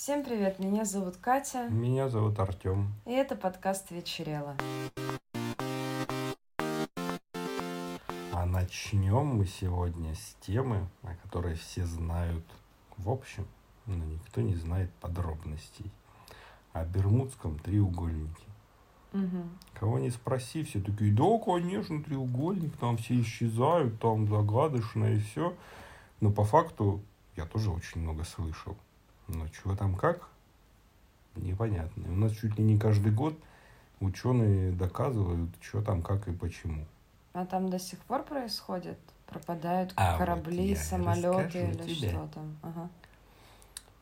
Всем привет, меня зовут Катя, Меня зовут Артем. и это подкаст «Вечерело». А начнем мы сегодня с темы, о которой все знают в общем, но никто не знает подробностей. О Бермудском треугольнике. Мгм. Кого не спроси, все такие, да, конечно, треугольник, там все исчезают, там загадочно и все. Но по факту я тоже очень много слышал. Но чего там как, непонятно. У нас чуть ли не каждый год ученые доказывают, что там как и почему. А там до сих пор происходит? Пропадают А вот корабли, и самолеты или тебе. что там? Ага.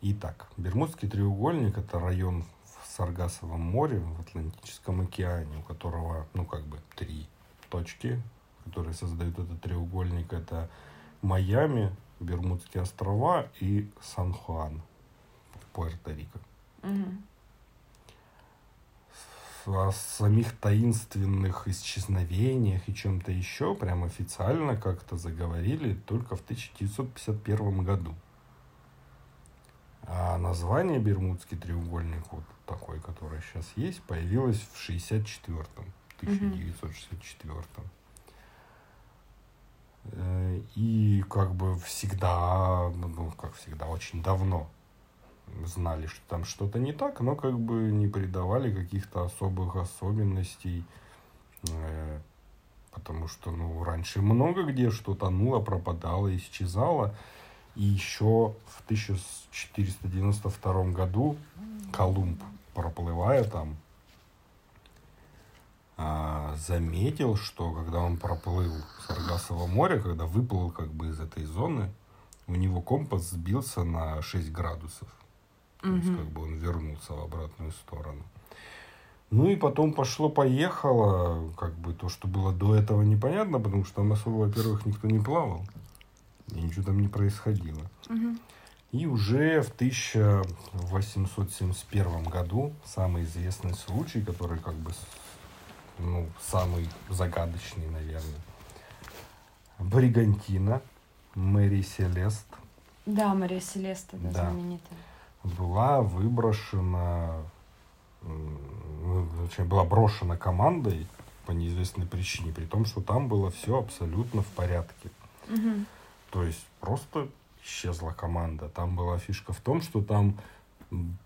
Итак, Бермудский треугольник – это район в Саргасовом море, в Атлантическом океане, у которого, ну, как бы, три точки, которые создают этот треугольник. Это Майами, Бермудские острова и Сан-Хуан, Пуэрто-Рико. Мгм. О самих таинственных исчезновениях и чем-то еще прям официально как-то заговорили только в 1951 году. А название Бермудский треугольник, вот такой, который сейчас есть, появилось в 64-м, 1964 Э, И как бы всегда, ну, как всегда, очень давно знали, что там что-то не так, но как бы не придавали каких-то особых особенностей, э, потому что, ну, раньше много где что тонуло, пропадало, исчезало. И еще в 1492 году Колумб, проплывая там, а, заметил, что когда он проплыл Саргасово море, когда выплыл как бы из этой зоны, у него компас сбился на 6 градусов. То есть как бы он вернулся в обратную сторону. Ну и потом пошло-поехало, как бы то, что было до этого непонятно, потому что там особо, во-первых, никто не плавал, и ничего там не происходило. Мгм. И уже в 1871 году самый известный случай, который как бы ну, самый загадочный, наверное. Бригантина Мэри Селест Да, Мария Селеста, да, Да. знаменитая. Была выброшена, ну, точнее, была брошена командой по неизвестной причине, при том, что там было все абсолютно в порядке. Мгм. То есть просто исчезла команда. Там была фишка в том, что там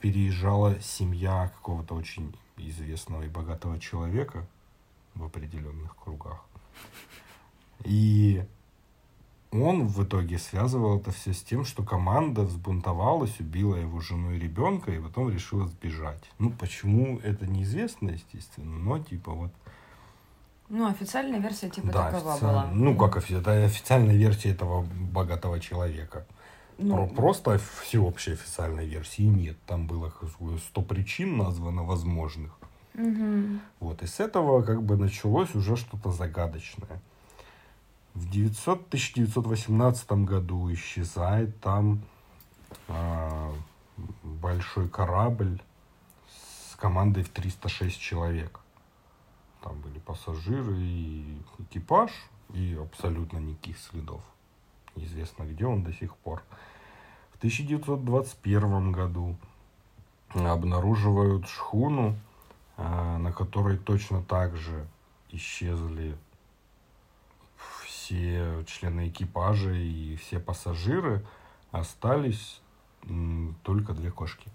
переезжала семья какого-то очень известного и богатого человека в определенных кругах. И он в итоге связывал это все с тем, что команда взбунтовалась, убила его жену и ребенка, и потом решила сбежать. Ну, почему, это неизвестно, естественно, но типа вот Ну, официальная версия типа да, такова официально- была. Ну, как офи- это официальная версия этого богатого человека. Ну, Про- Просто всеобщей официальной версии нет. Там было сто причин названо возможных. мгм. Вот, и с этого как бы началось уже что-то загадочное. В 900, 1918 году исчезает там а, большой корабль с командой в 306 человек. Там были пассажиры и экипаж, и абсолютно никаких следов. Неизвестно, где он до сих пор. В 1921 году обнаруживают шхуну, а, на которой точно так же исчезли все члены экипажа и все пассажиры, остались только две кошки.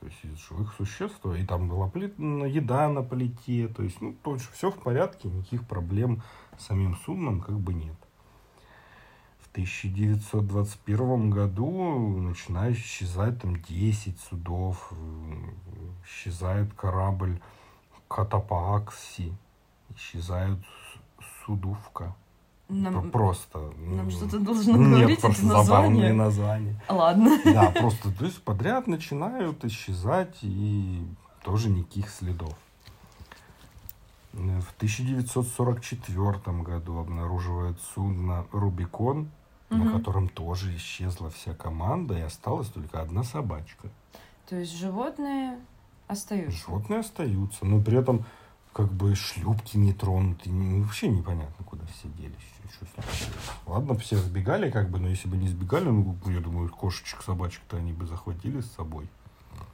То есть из живых существ, и там была плит- еда на плите, то есть, ну, все в порядке, никаких проблем с самим судном как бы нет. В 1921 году начинает исчезать там 10 судов, исчезает корабль Катапаакси, исчезает С- Судувка. Нам, Просто. нам м, что-то должно Нет, говорить эти просто забавные названия. названия. Ладно. Да, просто то есть подряд начинают исчезать и тоже никаких следов. В 1944 году обнаруживают судно Рубикон, на Мгм. котором тоже исчезла вся команда и осталась только одна собачка. То есть животные остаются. Животные остаются, но при этом как бы шлюпки не тронуты, не- вообще непонятно, куда все делись, что случилось. Ладно, все сбегали, как бы, но если бы не сбегали, ну, я думаю, кошечек, собачек-то они бы захватили с собой.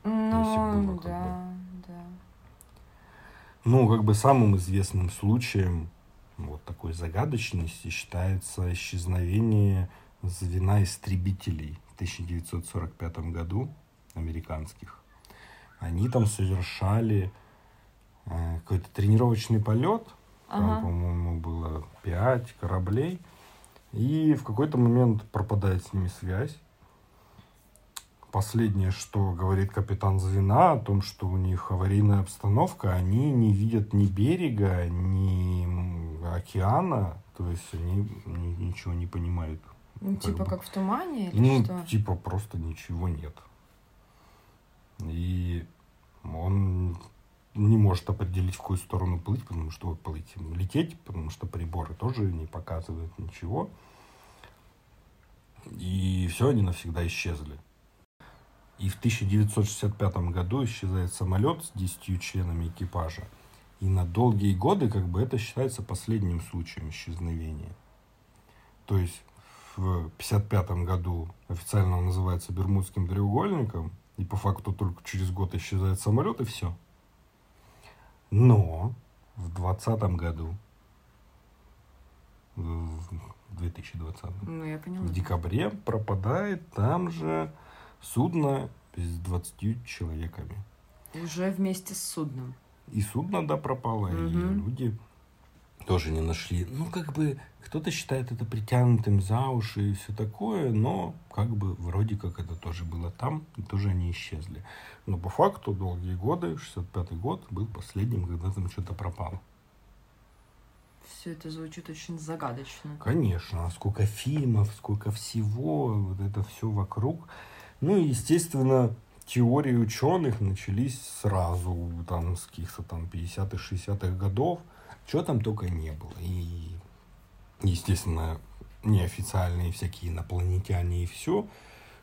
Ну, было, да, да. Ну, как бы самым известным случаем вот такой загадочности считается исчезновение звена истребителей в 1945 году американских. Они там совершали какой-то тренировочный полет, там, Ага. по-моему, было пять кораблей, и в какой-то момент пропадает с ними связь. Последнее, что говорит капитан звена, о том, что у них аварийная обстановка, они не видят ни берега, ни океана, то есть они ни- ничего не понимают. Ну, как типа бы. как в тумане или Ну, что? типа просто ничего нет. И он не может определить, в какую сторону плыть, потому что плыть, лететь, потому что приборы тоже не показывают ничего. И все, они навсегда исчезли. И в 1965 году исчезает самолет с 10 членами экипажа. И на долгие годы как бы это считается последним случаем исчезновения. То есть в 1955 году официально он называется Бермудским треугольником, и по факту только через год исчезает самолет, и все. Но в 2020 году, в 2020, Ну, я поняла. в декабре пропадает там же судно с 20 человеками. Уже вместе с судном. И судно, да, пропало, и Мгм. люди тоже не нашли. Ну, как бы, кто-то считает это притянутым за уши и все такое, но как бы вроде как это тоже было там, и тоже они исчезли. Но по факту долгие годы, 65-й год был последним, когда там что-то пропало. Все это звучит очень загадочно. Конечно, а сколько фильмов, сколько всего, вот это все вокруг. Ну и, естественно, теории ученых начались сразу, там, с каких-то там 50-х, 60-х годов. Чего там только не было. И, естественно, неофициальные всякие инопланетяне и все.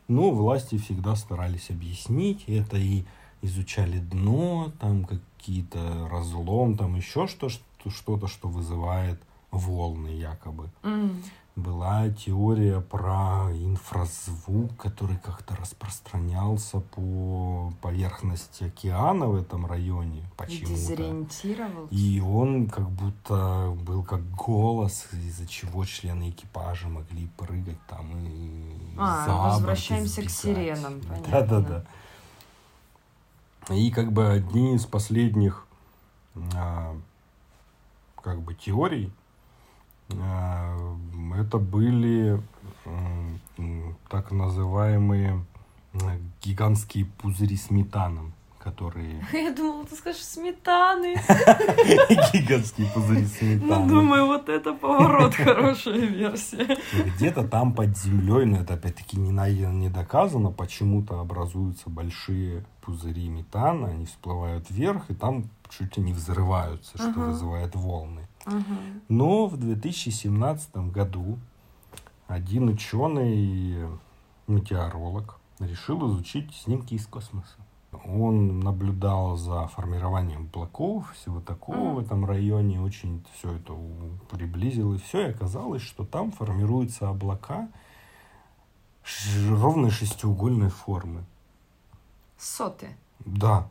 Но власти всегда старались объяснить это и изучали дно, там какие-то разлом, там еще что, что- что-то, что вызывает волны якобы. М. Была теория про инфразвук, который как-то распространялся по поверхности океана в этом районе почему-то. дезориентировал. И он как будто был как голос, из-за чего члены экипажа могли прыгать там и А, за борт возвращаемся к избегать. сиренам, Да, понятно. да, да. И как бы одни из последних а, как бы теорий это были так называемые м, гигантские пузыри с метаном, которые Я думала, ты скажешь сметаны. гигантские пузыри Ну, метаном. думаю, вот это поворот, хорошая версия. Где-то там под землей, но это опять-таки не не доказано, почему-то образуются большие пузыри метана, они всплывают вверх, и там чуть ли не взрываются, что вызывает волны. Ага. Но в 2017 году один ученый, метеоролог, решил изучить снимки из космоса. Он наблюдал за формированием облаков, всего такого в Мгм. этом районе, очень все это приблизил, и все, и оказалось, что там формируются облака ровной шестиугольной формы. Соты. Да,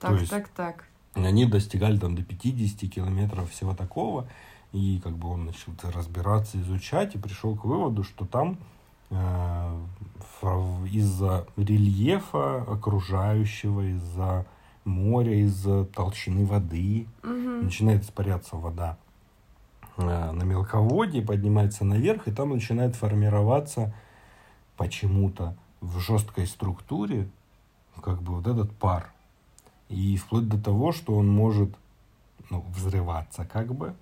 То Так, есть- так, так. Они достигали там до 50 километров всего такого. И как бы он начал разбираться, изучать и пришел к выводу, что там э, из-за рельефа окружающего, из-за моря, из-за толщины воды Мгм. начинает испаряться вода э, на мелководье, поднимается наверх, и там начинает формироваться почему-то в жесткой структуре как бы вот этот пар. И вплоть до того, что он может ну, взрываться как бы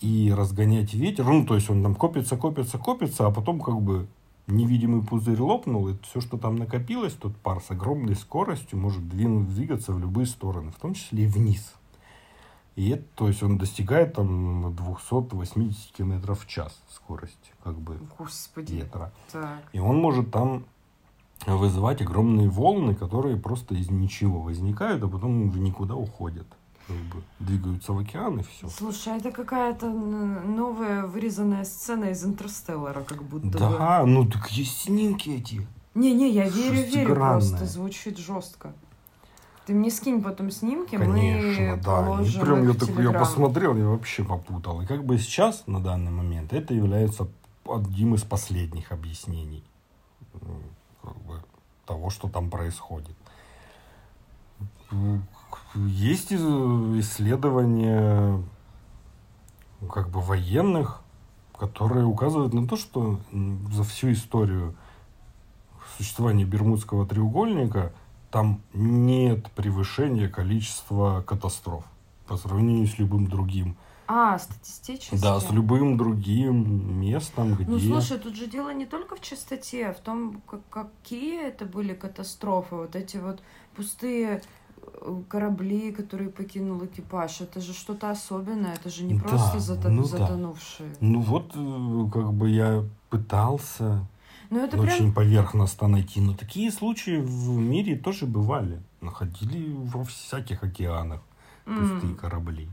и разгонять ветер. Ну, то есть он там копится, копится, копится, а потом как бы невидимый пузырь лопнул, и все, что там накопилось, тот пар с огромной скоростью может двинуть, двигаться в любые стороны, в том числе и вниз. И это, то есть он достигает там 280 километров в час скорости, как бы Господи. ветра. Так. И он может там вызывать огромные волны, которые просто из ничего возникают, а потом в никуда уходят. как бы двигаются в океан и все. Слушай, а это какая-то новая вырезанная сцена из Интерстеллара, как будто бы. Да, ну так есть снимки эти. Не-не, я верю, верю, просто звучит жестко. Ты мне скинь потом снимки, Конечно, мы да. И положим прям я такой, я посмотрел, я вообще попутал. И как бы сейчас, на данный момент, это является одним из последних объяснений как бы, того, что там происходит. Есть исследования как бы военных, которые указывают на то, что за всю историю существования Бермудского треугольника там нет превышения количества катастроф по сравнению с любым другим. А, статистически? Да, с любым другим местом, где... Ну, слушай, тут же дело не только в чистоте, а в том, как- какие это были катастрофы. Вот эти вот пустые э, корабли, которые покинул экипаж. Это же что-то особенное. Это же не Да, просто зато- ну да. затонувшие. Ну вот, э, как бы я пытался Ну, это очень прям... поверхностно найти, но такие случаи в мире тоже бывали. Находили во всяких океанах пустые м, корабли.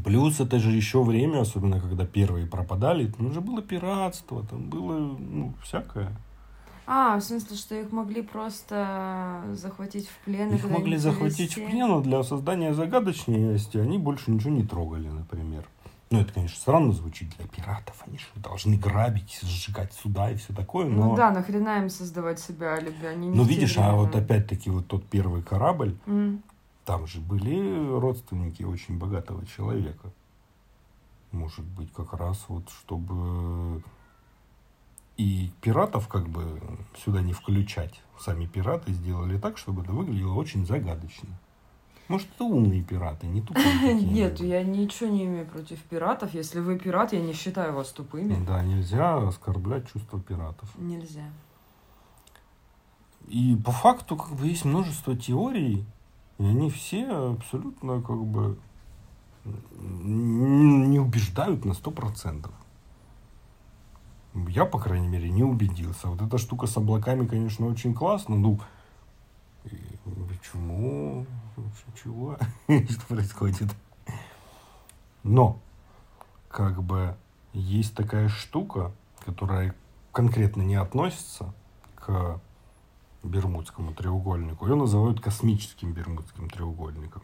Плюс это же еще время, особенно когда первые пропадали, там же было пиратство, там было ну, всякое. А, в смысле, что их могли просто захватить в плен? Их могли захватить в увезти? плен, но для создания загадочности они больше ничего не трогали, например. Ну, это, конечно, странно звучит для пиратов. Они же должны грабить, сжигать суда и все такое, но... Ну да, нахрена им создавать себя алиби? Они не Ну, в видишь, а вот опять-таки вот тот первый корабль, М. там же были родственники очень богатого человека. Может быть, как раз вот чтобы и пиратов как бы сюда не включать. Сами пираты сделали так, чтобы это выглядело очень загадочно. Может, это умные пираты, не тупые. Нет, я ничего не имею против пиратов. Если вы пират, я не считаю вас тупыми. Да, нельзя оскорблять чувства пиратов. Нельзя. И по факту как бы есть множество теорий, и они все абсолютно как бы не убеждают на сто процентов. Я, по крайней мере, не убедился. Вот эта штука с облаками, конечно, очень классно. Ну, почему? Чего? Что происходит? Но, как бы, есть такая штука, которая конкретно не относится к Бермудскому треугольнику. Ее называют космическим Бермудским треугольником.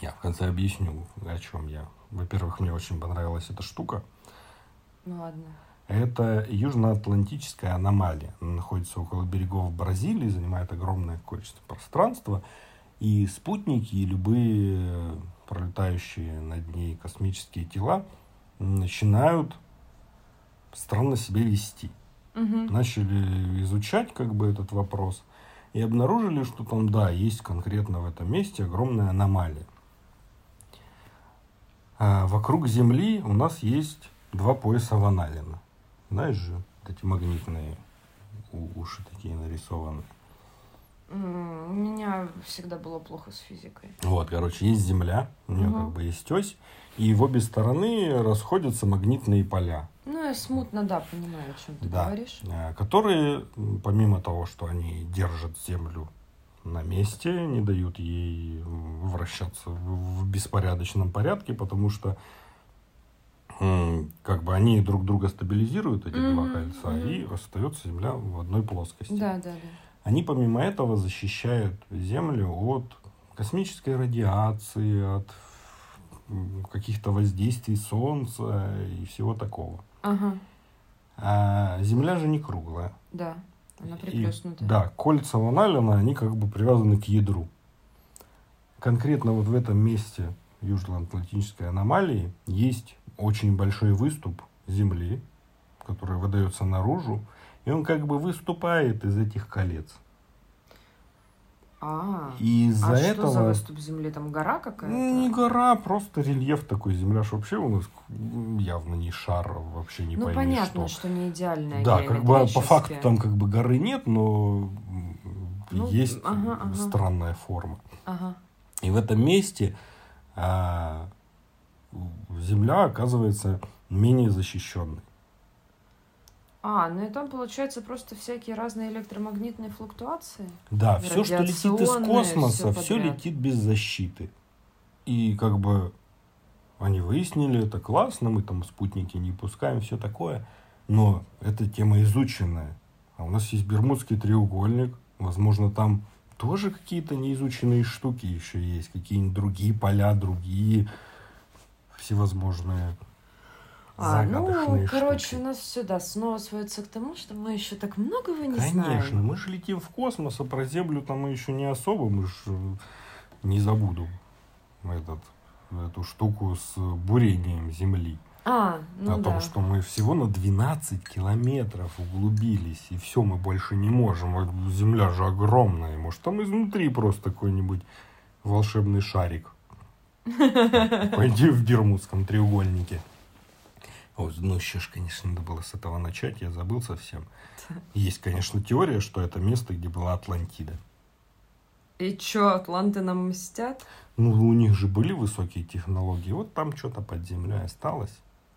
Я в конце объясню, о чем я. Во-первых, мне очень понравилась эта штука. Ну ладно. Это южноатлантическая аномалия. Она находится около берегов Бразилии, занимает огромное количество пространства. И спутники, и любые пролетающие над ней космические тела начинают странно себя вести. Мгм. Начали изучать как бы этот вопрос и обнаружили, что там, да, есть конкретно в этом месте огромная аномалия. А вокруг Земли у нас есть два пояса Ван Аллена. Знаешь же, вот эти магнитные уши такие нарисованы. У меня всегда было плохо с физикой. Вот, короче, есть Земля, у нее Мгм. как бы есть ось, и в обе стороны расходятся магнитные поля. Ну, я смутно, да, понимаю, о чем ты Да. говоришь. э, которые, помимо того, что они держат Землю на месте, не дают ей вращаться в беспорядочном порядке, потому что как бы они друг друга стабилизируют, эти два Мгм, кольца, мгм. и остается Земля в одной плоскости. Да, да, да. Они помимо этого защищают Землю от космической радиации, от каких-то воздействий Солнца и всего такого. Ага, А Земля же не круглая. да. Она И, приплюснутая. да, кольца Ван Аллена, они как бы привязаны к ядру. Конкретно вот в этом месте Южно-Атлантической аномалии есть очень большой выступ Земли, который выдается наружу, и он как бы выступает из этих колец. А, И из-за а что этого... за выступ земли? Там гора Ну, не какая-то? гора, просто рельеф такой. Земля ж вообще у нас явно не шар, вообще не Ну, пойми понятно, что. что не идеальная Да, как бы по факту там как бы горы нет, но Ну, есть ага, ага. странная форма. Ага. И в этом месте а, Земля оказывается менее защищенной. А, ну и там получается просто всякие разные электромагнитные флуктуации. Да, все, что летит из космоса, все летит без защиты. И как бы они выяснили, это классно, мы там спутники не пускаем, все такое. Но эта тема изученная. А у нас есть Бермудский треугольник. Возможно, там тоже какие-то неизученные штуки еще есть. Какие-нибудь другие поля, другие всевозможные А, ну, короче, штуки. у нас сюда снова сводится к тому, что мы еще так многого не Конечно, знаем. мы же летим в космос, а про Землю там мы еще не особо, мы же не забуду этот, эту штуку с бурением Земли. А, ну о да. том, что мы всего на 12 километров углубились, и все, мы больше не можем. Земля же огромная. Может, там изнутри просто какой-нибудь волшебный шарик. Пойди в Бермудском треугольнике. Ой, ну еще ж, конечно, надо было с этого начать, я забыл совсем. Есть, конечно, теория, что это место, где была Атлантида. И чё, атланты нам мстят Ну, у них же были высокие технологии. Вот там что-то под землей осталось,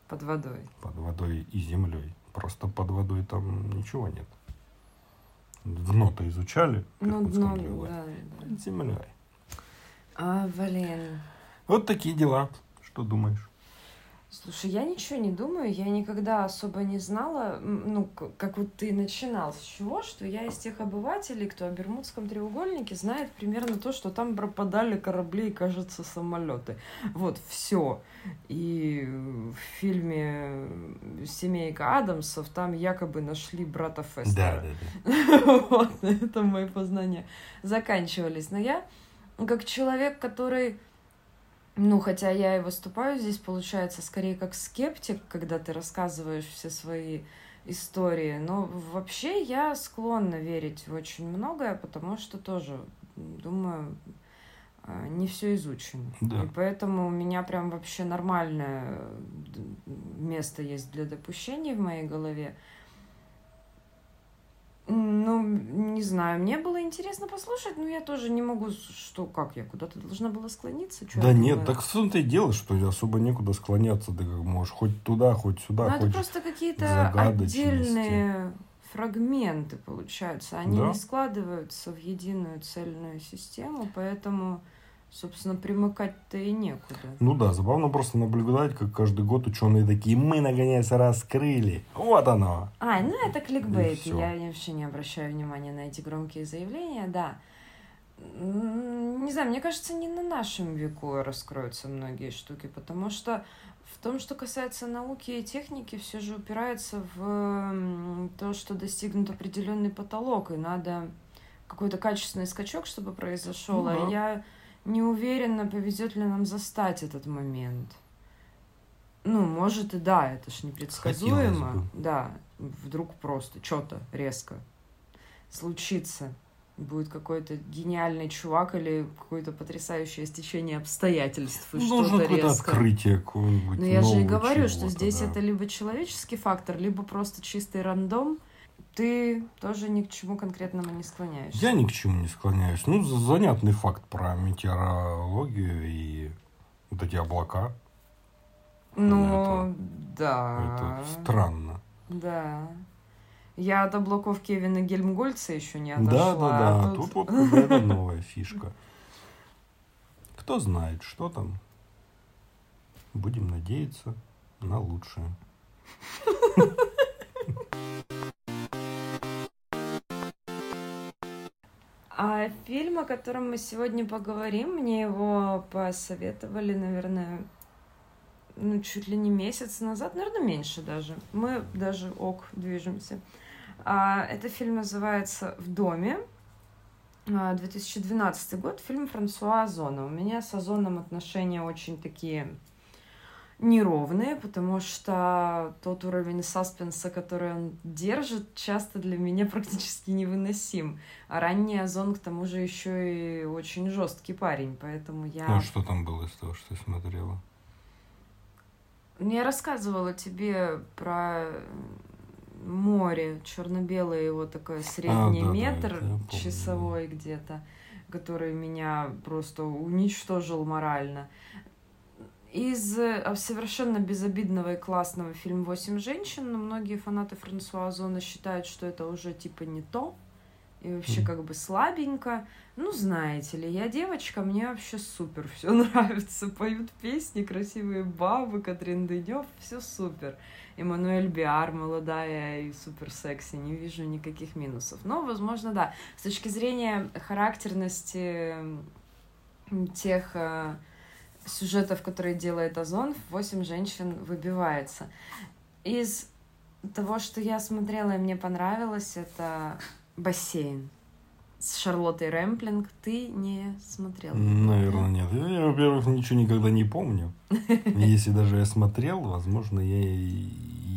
под водой? под водой и землей. Просто под водой там ничего нет. Дно-то изучали. в Ну, треугольнике. да, да. Под землей. А, блин. Вот такие дела. Что думаешь? Слушай, я ничего не думаю, я никогда особо не знала, ну, как вот ты начинал, с чего, что я из тех обывателей, кто о Бермудском треугольнике знает примерно то, что там пропадали корабли и, кажется, самолеты. Вот, все. И в фильме «Семейка Адамсов» там якобы нашли брата Фестера. Да, да, да. Вот, на этом мои познания заканчивались. Но я, как человек, который, ну, хотя я и выступаю здесь, получается, скорее как скептик, когда ты рассказываешь все свои истории, но вообще я склонна верить в очень многое, потому что тоже, думаю, а, не все изучено. Да. И поэтому у меня прям вообще нормальное место есть для допущений в моей голове. Ну, не знаю, мне было интересно послушать, но я тоже не могу, что, как я куда-то должна была склониться? Чё Да нет, думаю? так в том-то и дело, что особо некуда склоняться. Ты как можешь хоть туда, хоть сюда, Ну, это хоть... просто какие-то отдельные фрагменты получаются. Они Да. не складываются в единую цельную систему, поэтому, собственно, примыкать-то и некуда. Ну да, забавно просто наблюдать, как каждый год ученые такие, мы наконец раскрыли. Вот оно. А, ну это кликбейт, я вообще не обращаю внимания на эти громкие заявления, да. Не знаю, мне кажется, не на нашем веку раскроются многие штуки, потому что в том, что касается науки и техники, все же упирается в то, что достигнут определенный потолок, и надо какой-то качественный скачок, чтобы произошел. Ну А я не уверена, повезет ли нам застать этот момент. Ну, может и да, это ж непредсказуемо. Да, вдруг просто что-то резко случится. Будет какой-то гениальный чувак или какое-то потрясающее стечение обстоятельств. И Ну, что-то какое-то резко. открытие какое-нибудь Но я же и говорю, что здесь да. это либо человеческий фактор, либо просто чистый рандом. Ты тоже ни к чему конкретному не склоняешься. Я ни к чему не склоняюсь. Ну, за- занятный факт про метеорологию и вот эти облака. Ну, да. Это странно. Да. Я от облаков Кевина Гельмгольца еще не отошла. Да, да, да. а Тут вот какая-то новая фишка. Кто знает, что там. Будем надеяться на лучшее. А фильм, о котором мы сегодня поговорим, мне его посоветовали, наверное, ну, чуть ли не месяц назад, наверное, меньше даже. Мы даже ок движемся. А, это фильм называется «В доме». А, 2012 год, фильм Франсуа Озона. У меня с Озоном отношения очень такие неровные, потому что тот уровень саспенса, который он держит, часто для меня практически невыносим. А ранний Озон, к тому же, еще и очень жесткий парень, поэтому я... Ну, а что там было из того, что ты смотрела? Ну, Я рассказывала тебе про море, черно-белое его такое средний А, да, да, метр я помню, часовой где-то, который меня просто уничтожил морально. Из э, совершенно безобидного и классного фильма «Восемь женщин», но многие фанаты Франсуа Озона считают, что это уже типа не то, и вообще как бы слабенько. Ну, знаете ли, я девочка, мне вообще супер, все нравится. Поют песни, красивые бабы, Катрин Дынев, все супер. Эммануэль Биар, молодая и супер секси, не вижу никаких минусов. Но, возможно, да, с точки зрения характерности тех э, сюжетов, которые делает Озон, «Восемь женщин» выбивается. Из того, что я смотрела и мне понравилось, это «Бассейн» с Шарлоттой Рэмплинг ты не смотрел? Наверное, нет. Я, я, во-первых, ничего никогда не помню. Если даже я смотрел, возможно, я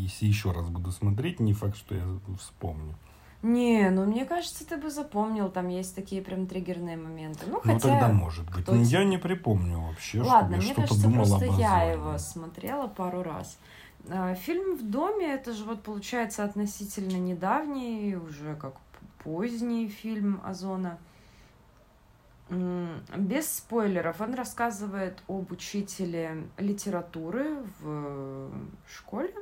если еще раз буду смотреть, не факт, что я вспомню. Не, ну мне кажется, ты бы запомнил, там есть такие прям триггерные моменты. Ну, ну хотя... тогда может быть. Но я не припомню вообще, Ладно, мне я что-то думала просто об я его смотрела пару раз. А, Фильм «В доме» — это же вот получается относительно недавний, уже как поздний фильм Озона. Без спойлеров. Он рассказывает об учителе литературы в школе.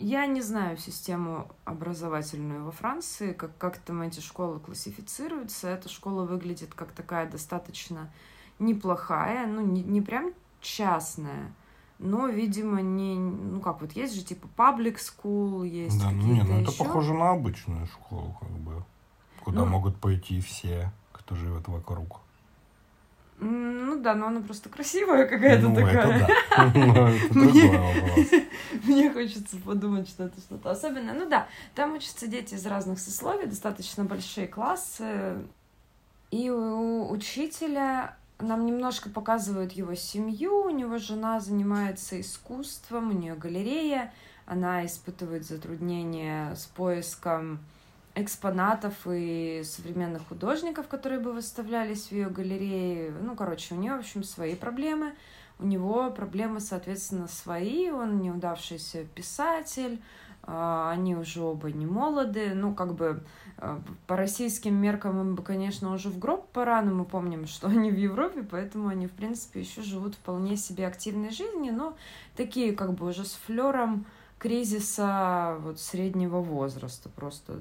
Я не знаю систему образовательную во Франции, как, как там эти школы классифицируются. Эта школа выглядит как такая достаточно неплохая, ну, не, не прям частная, но, видимо, не... Ну, как вот есть же, типа, public school, есть Да, ну не, ну это еще. похоже на обычную школу, как бы. Куда Ну. могут пойти все, кто живет вокруг. Ну да, но она просто красивая какая-то ну, такая. это да. Ну, Это Мне-. Мне хочется подумать, что это что-то особенное. Ну да, там учатся дети из разных сословий, достаточно большие классы. И у учителя нам немножко показывают его семью. У него жена занимается искусством, у нее галерея. Она испытывает затруднения с поиском экспонатов и современных художников, которые бы выставлялись в ее галерее. Ну, короче, у нее, в общем, свои проблемы. У него проблемы, соответственно, свои. Он неудавшийся писатель. а, Они уже оба не молоды. Ну, как бы а, по российским меркам им бы, конечно, уже в гроб пора, но мы помним, что они в Европе, поэтому они, в принципе, еще живут вполне себе активной жизнью, но такие как бы уже с флером кризиса вот среднего возраста. Просто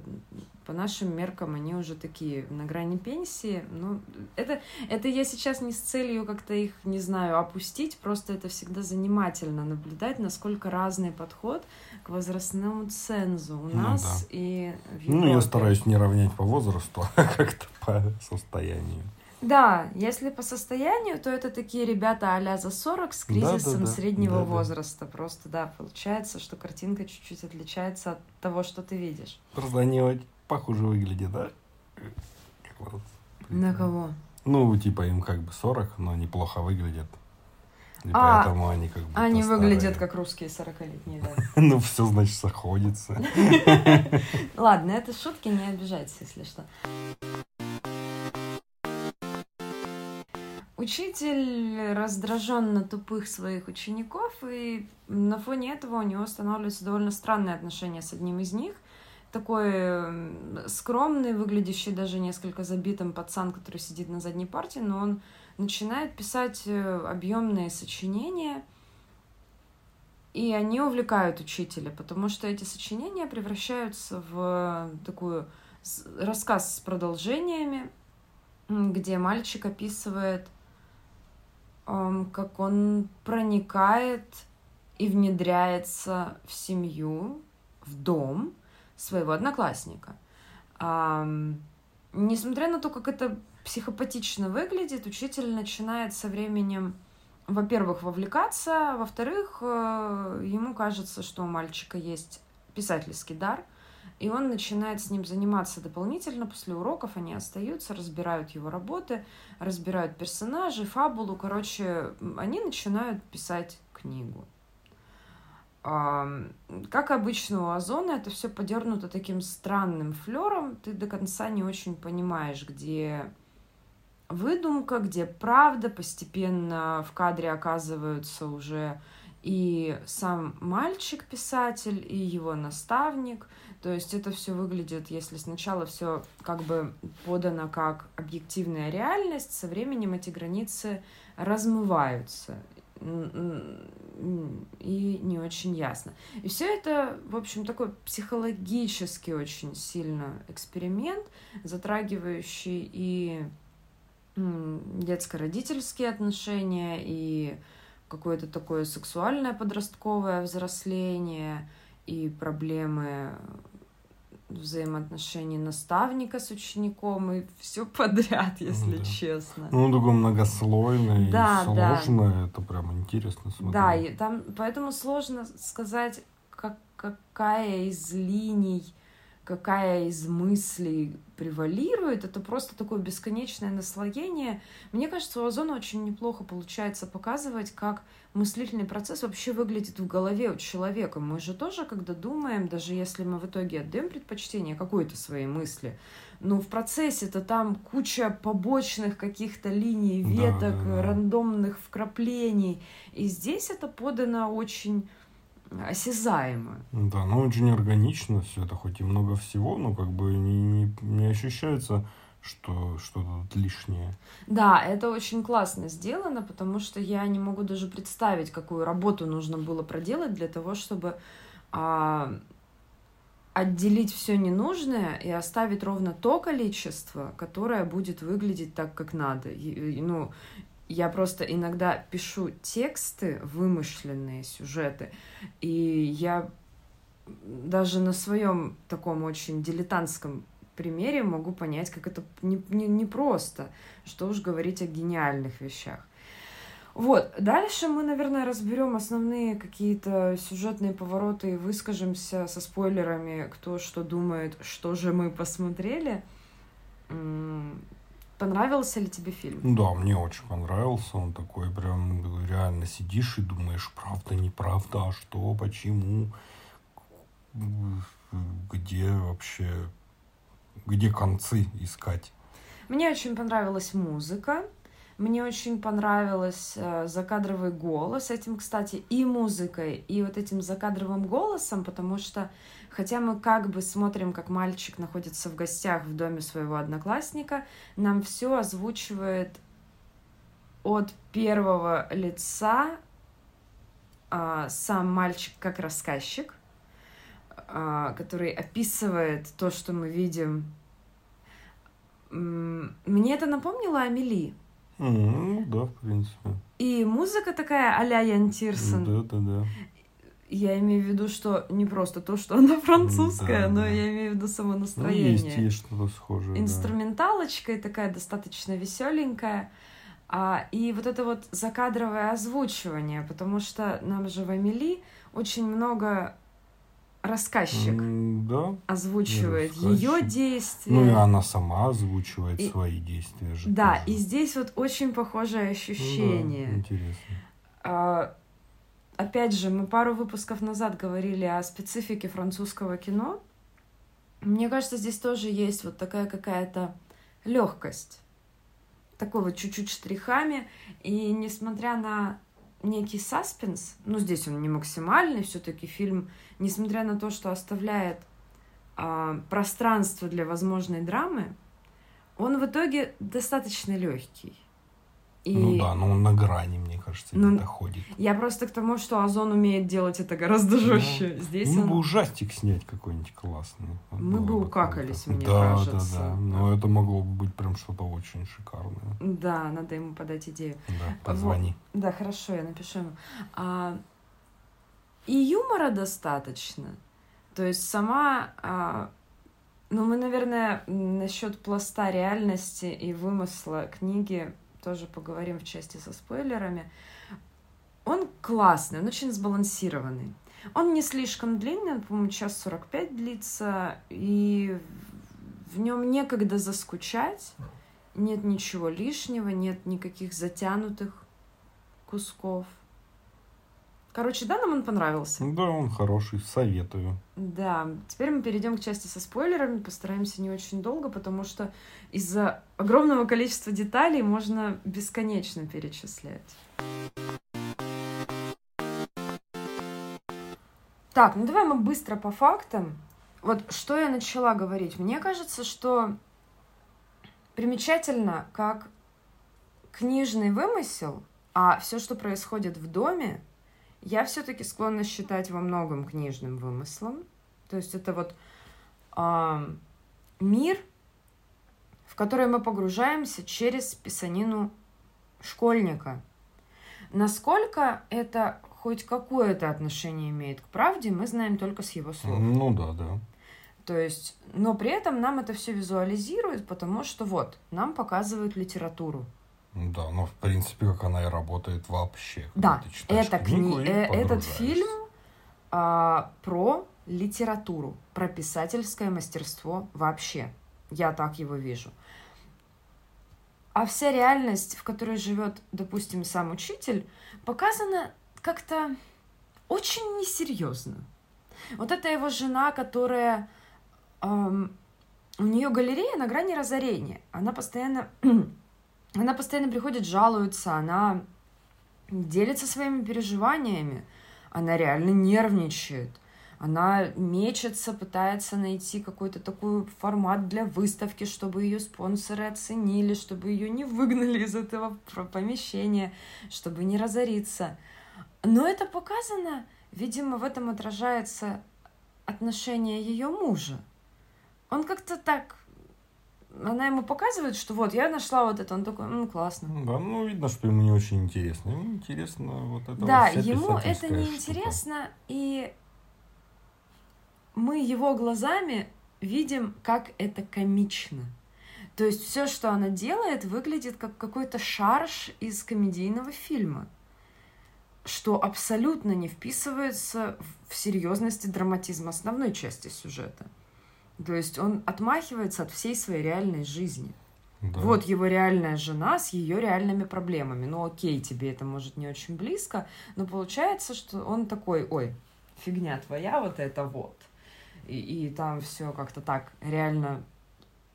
по нашим меркам они уже такие на грани пенсии. Ну, это, это я сейчас не с целью как-то их, не знаю, опустить, просто это всегда занимательно наблюдать, насколько разный подход к возрастному цензу у Ну нас и в Ну, я стараюсь не равнять по возрасту, а как-то по состоянию. Да, если по состоянию, то это такие ребята а за 40 с кризисом Да-да-да, среднего да-да. возраста. Просто, да, получается, что картинка чуть-чуть отличается от того, что ты видишь. Просто они похуже выглядят, да? Как вот. На кого? Ну, типа им как бы 40, но они плохо выглядят. И А, поэтому они как бы Они выглядят как русские 40-летние, да. Ну, все, значит, сходится. Ладно, это шутки, не обижайтесь, если что. Учитель раздражен на тупых своих учеников, и на фоне этого у него становится довольно странное отношение с одним из них. Такой скромный, выглядящий даже несколько забитым пацан, который сидит на задней парте, но он начинает писать э, объемные сочинения, и они увлекают учителя, потому что эти сочинения превращаются в такую с- рассказ с продолжениями, где мальчик описывает, как он проникает и внедряется в семью, в дом своего одноклассника. Несмотря на то, как это психопатично выглядит, учитель начинает со временем, во-первых, вовлекаться, во-вторых, э, ему кажется, что у мальчика есть писательский дар, и он начинает с ним заниматься дополнительно. После уроков они остаются, разбирают его работы, разбирают персонажей, фабулу. Короче, они начинают писать книгу. Как обычно у Озона, это все подернуто таким странным флером. Ты до конца не очень понимаешь, где выдумка, где правда. Постепенно в кадре оказываются уже и сам мальчик-писатель, и его наставник. То есть это все выглядит, если сначала все как бы подано как объективная реальность, со временем эти границы размываются. и не очень ясно. И все это, в общем, такой психологически очень сильно эксперимент, затрагивающий и детско-родительские отношения, и какое-то такое сексуальное подростковое взросление, и проблемы взаимоотношений наставника с учеником и все подряд, если да. честно. Ну, такое многослойное да, и сложное, да. это прям интересно смотреть. Да, и там поэтому сложно сказать, как, какая из линий какая из мыслей превалирует, это просто такое бесконечное наслоение. Мне кажется, у Озона очень неплохо получается показывать, как мыслительный процесс вообще выглядит в голове у человека. Мы же тоже, когда думаем, даже если мы в итоге отдаем предпочтение какой-то своей мысли, но в процессе-то там куча побочных каких-то линий, веток, да, да, да. рандомных вкраплений. И здесь это подано очень осязаемо. Да, но очень органично все это, хоть и много всего, но как бы не, не, не ощущается, что что-то лишнее. Да, это очень классно сделано, потому что я не могу даже представить, какую работу нужно было проделать для того, чтобы а, отделить все ненужное и оставить ровно то количество, которое будет выглядеть так, как надо. И, ну, я просто иногда пишу тексты, вымышленные сюжеты, и я даже на своем таком очень дилетантском примере могу понять, как это не, не, не просто, что уж говорить о гениальных вещах. Вот, дальше мы, наверное, разберем основные какие-то сюжетные повороты и выскажемся со спойлерами, кто что думает, что же мы посмотрели. Понравился ли тебе фильм? Да, мне очень понравился. Он такой прям реально сидишь и думаешь, правда, неправда, а что, почему, где вообще, где концы искать. Мне очень понравилась музыка. Мне очень понравилось э, закадровый голос этим, кстати, и музыкой, и вот этим закадровым голосом, потому что Хотя мы как бы смотрим, как мальчик находится в гостях в доме своего одноклассника, нам все озвучивает от первого лица а, сам мальчик как рассказчик, а, который описывает то, что мы видим. Мне это напомнило Амели. Mm, да, в принципе. И музыка такая а-ля Ян Тирсон. Да, да, да. Я имею в виду, что не просто то, что она французская, да, но да. я имею в виду само настроение. Ну, есть, есть что-то схожее. Инструменталочка да. такая достаточно веселенькая. А, и вот это вот закадровое озвучивание, потому что нам же в Амели очень много рассказчик да, озвучивает ее действия. Ну и она сама озвучивает и... свои действия же. Да, тоже. и здесь вот очень похожее ощущение. Ну, да, интересно. А, опять же, мы пару выпусков назад говорили о специфике французского кино. Мне кажется, здесь тоже есть вот такая какая-то легкость, такой вот чуть-чуть штрихами. И несмотря на некий саспенс, ну здесь он не максимальный, все-таки фильм, несмотря на то, что оставляет а, пространство для возможной драмы, он в итоге достаточно легкий. И... Ну да, но он на грани, мне кажется, ну, не доходит. Я просто к тому, что Озон умеет делать это гораздо жестче. Да. Здесь ну, он... бы ужастик снять какой-нибудь классный. Вот Мы бы укакались, мне да, кажется. Да, да, да. Но это могло бы быть прям что-то очень шикарное. Да, надо ему подать идею. Да, позвони. Вот. Да, хорошо, я напишу ему. А... И юмора достаточно. То есть сама... А... Ну, мы, наверное, насчет пласта реальности и вымысла книги тоже поговорим в части со спойлерами. Он классный, он очень сбалансированный. Он не слишком длинный, он, по-моему, час 45 длится, и в нем некогда заскучать, нет ничего лишнего, нет никаких затянутых кусков. Короче, да, нам он понравился. Да, он хороший, советую. Да, теперь мы перейдем к части со спойлерами, постараемся не очень долго, потому что из-за огромного количества деталей можно бесконечно перечислять. Так, ну давай мы быстро по фактам. Вот что я начала говорить. Мне кажется, что примечательно, как книжный вымысел А все, что происходит в доме, я все-таки склонна считать во многом книжным вымыслом. То есть это вот э, мир, в который мы погружаемся через писанину школьника. Насколько это хоть какое-то отношение имеет к правде, мы знаем только с его слов. Ну да, да. То есть, но при этом нам это все визуализирует, потому что вот, нам показывают литературу. Да, но в принципе, как она и работает вообще. Да, это кни... э, этот фильм а, про литературу, про писательское мастерство вообще. Я так его вижу. А вся реальность, в которой живет, допустим, сам учитель, показана как-то очень несерьезно. Вот это его жена, которая... Эм, у нее галерея на грани разорения. Она постоянно... она постоянно приходит, жалуется, она делится своими переживаниями. Она реально нервничает она мечется, пытается найти какой-то такой формат для выставки, чтобы ее спонсоры оценили, чтобы ее не выгнали из этого помещения, чтобы не разориться. Но это показано, видимо, в этом отражается отношение ее мужа. Он как-то так она ему показывает, что вот, я нашла вот это, он такой, ну, классно. Да, ну, видно, что ему не очень интересно. Ему интересно вот это Да, вот ему это не интересно, и мы его глазами видим, как это комично. То есть все, что она делает, выглядит как какой-то шарш из комедийного фильма, что абсолютно не вписывается в серьезность и драматизм основной части сюжета. То есть он отмахивается от всей своей реальной жизни. Да. Вот его реальная жена с ее реальными проблемами. Ну окей, тебе это может не очень близко, но получается, что он такой, ой, фигня твоя вот это вот и, и там все как-то так реально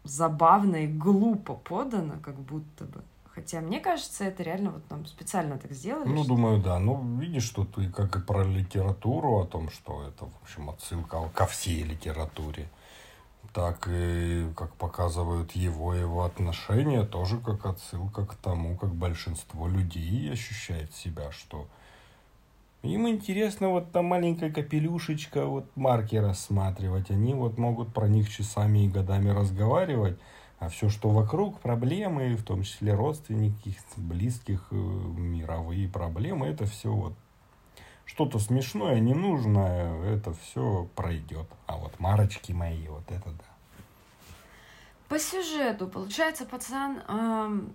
забавно и глупо подано, как будто бы. Хотя мне кажется, это реально вот там специально так сделали. Ну, что... думаю, да. Ну, видишь, что ты как и про литературу, о том, что это, в общем, отсылка ко всей литературе, так и, как показывают его, его отношения, тоже как отсылка к тому, как большинство людей ощущает себя, что им интересно вот та маленькая капелюшечка, вот марки рассматривать. Они вот могут про них часами и годами разговаривать. А все, что вокруг, проблемы, в том числе родственники, близких, э, мировые проблемы, это все вот что-то смешное, ненужное, это все пройдет. А вот марочки мои, вот это да. По сюжету, получается, пацан, эм,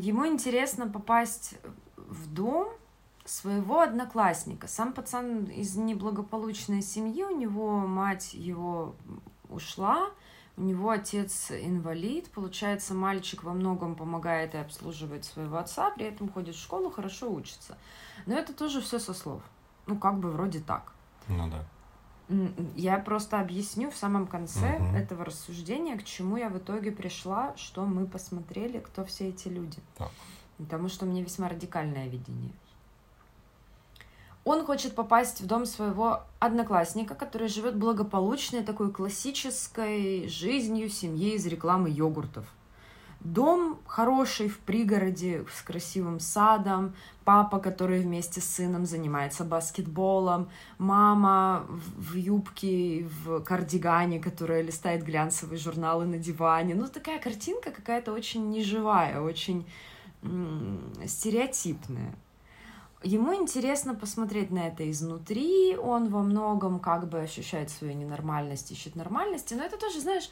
ему интересно попасть в дом, своего одноклассника. Сам пацан из неблагополучной семьи, у него мать его ушла, у него отец инвалид, получается, мальчик во многом помогает и обслуживает своего отца, при этом ходит в школу, хорошо учится. Но это тоже все со слов. Ну, как бы вроде так. Ну да. Я просто объясню в самом конце угу. этого рассуждения, к чему я в итоге пришла, что мы посмотрели, кто все эти люди. Так. Потому что у меня весьма радикальное видение. Он хочет попасть в дом своего одноклассника, который живет благополучной такой классической жизнью семьи из рекламы йогуртов. Дом хороший в пригороде с красивым садом, папа, который вместе с сыном занимается баскетболом, мама в юбке, в кардигане, которая листает глянцевые журналы на диване. Ну, такая картинка какая-то очень неживая, очень стереотипная. Ему интересно посмотреть на это изнутри, он во многом как бы ощущает свою ненормальность, ищет нормальности, но это тоже, знаешь,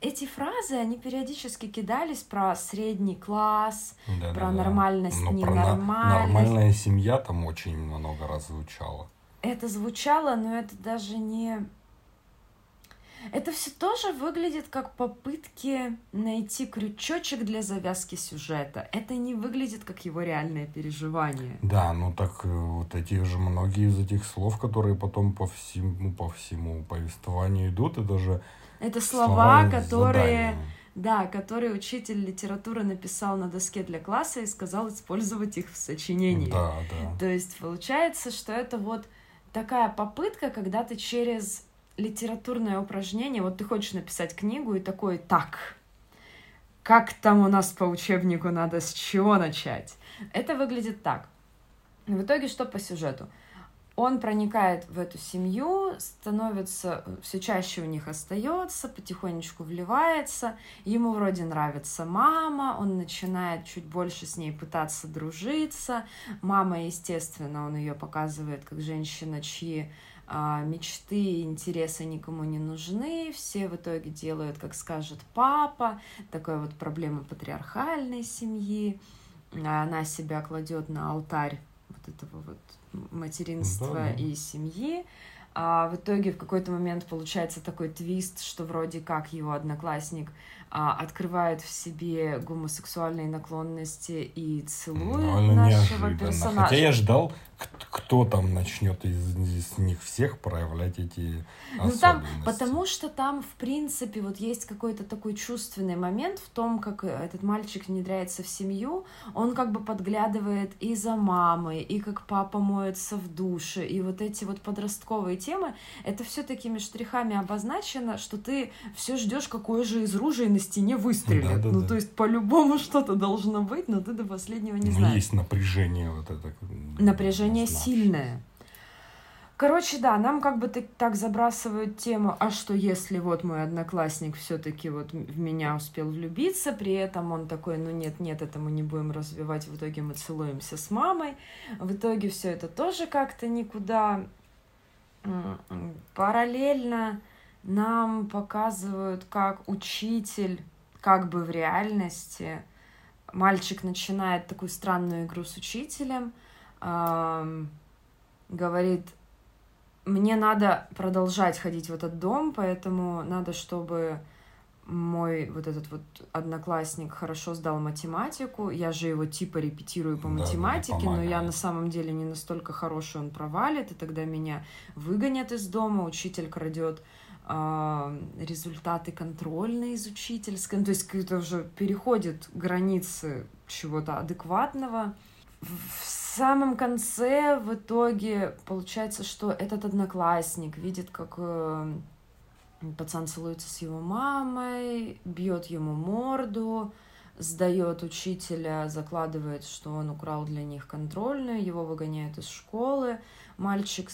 эти фразы, они периодически кидались про средний класс, да, про да, нормальность, да. ненормальность. Про нормальная семья там очень много раз звучало. Это звучало, но это даже не это все тоже выглядит как попытки найти крючочек для завязки сюжета. Это не выглядит как его реальное переживание. Да, ну так э, вот эти же многие из этих слов, которые потом по всему, по всему повествованию идут, это же это слова, слова которые, да, которые учитель литературы написал на доске для класса и сказал использовать их в сочинении. Да, да. То есть получается, что это вот такая попытка, когда ты через литературное упражнение, вот ты хочешь написать книгу и такой, так, как там у нас по учебнику надо с чего начать. Это выглядит так. В итоге что по сюжету? Он проникает в эту семью, становится, все чаще у них остается, потихонечку вливается, ему вроде нравится мама, он начинает чуть больше с ней пытаться дружиться. Мама, естественно, он ее показывает как женщина, чьи мечты и интересы никому не нужны, все в итоге делают, как скажет папа, такая вот проблема патриархальной семьи, она себя кладет на алтарь вот этого вот материнства да, да. и семьи. А в итоге в какой-то момент получается такой твист, что вроде как его одноклассник а, открывает в себе гомосексуальные наклонности и целует ну, нашего персонажа. Хотя я ждал, кто там начнет из, из них всех проявлять эти ну, там, потому что там, в принципе, вот есть какой-то такой чувственный момент в том, как этот мальчик внедряется в семью, он как бы подглядывает и за мамой, и как папа моется в душе, и вот эти вот подростковые темы, это все такими штрихами обозначено, что ты все ждешь, какое же из ружей на стене выстрелит. Да, да, ну, да. то есть, по-любому что-то должно быть, но ты до последнего не ну, знаешь. Есть напряжение вот это. Напряжение сильное. Короче, да, нам как бы так забрасывают тему, а что если вот мой одноклассник все-таки вот в меня успел влюбиться, при этом он такой, ну нет, нет, это мы не будем развивать, в итоге мы целуемся с мамой, в итоге все это тоже как-то никуда. Параллельно нам показывают, как учитель, как бы в реальности, мальчик начинает такую странную игру с учителем, говорит, мне надо продолжать ходить в этот дом, поэтому надо, чтобы мой вот этот вот одноклассник хорошо сдал математику. Я же его типа репетирую по математике, да, но я на самом деле не настолько хороший, он провалит, и тогда меня выгонят из дома, учитель крадет э, результаты контрольной из учительской. Ну, то есть это уже переходит границы чего-то адекватного. В самом конце в итоге получается, что этот одноклассник видит, как э, пацан целуется с его мамой, бьет ему морду, сдает учителя, закладывает, что он украл для них контрольную, его выгоняют из школы. Мальчик,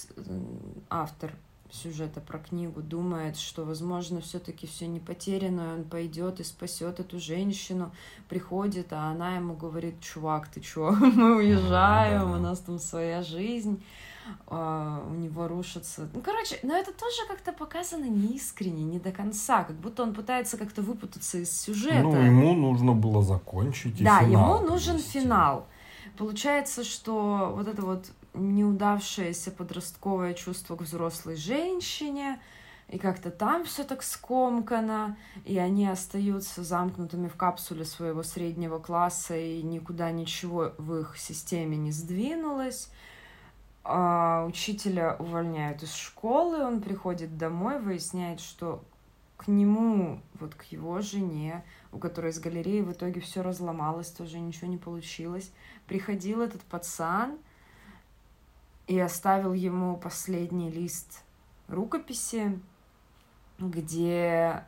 автор сюжета про книгу думает, что, возможно, все-таки все не потеряно, он пойдет и спасет эту женщину, приходит, а она ему говорит, чувак, ты чё, мы уезжаем, у нас там своя жизнь, Uh, у него рушится. Ну, короче, но это тоже как-то показано неискренне, не до конца, как будто он пытается как-то выпутаться из сюжета. Ну, ему нужно было закончить. Да, ему нужен финал. Получается, что вот это вот неудавшееся подростковое чувство к взрослой женщине, и как-то там все так скомкано, и они остаются замкнутыми в капсуле своего среднего класса, и никуда ничего в их системе не сдвинулось. А учителя увольняют из школы, он приходит домой, выясняет, что к нему, вот к его жене, у которой из галереи в итоге все разломалось, тоже ничего не получилось, приходил этот пацан, и оставил ему последний лист рукописи, где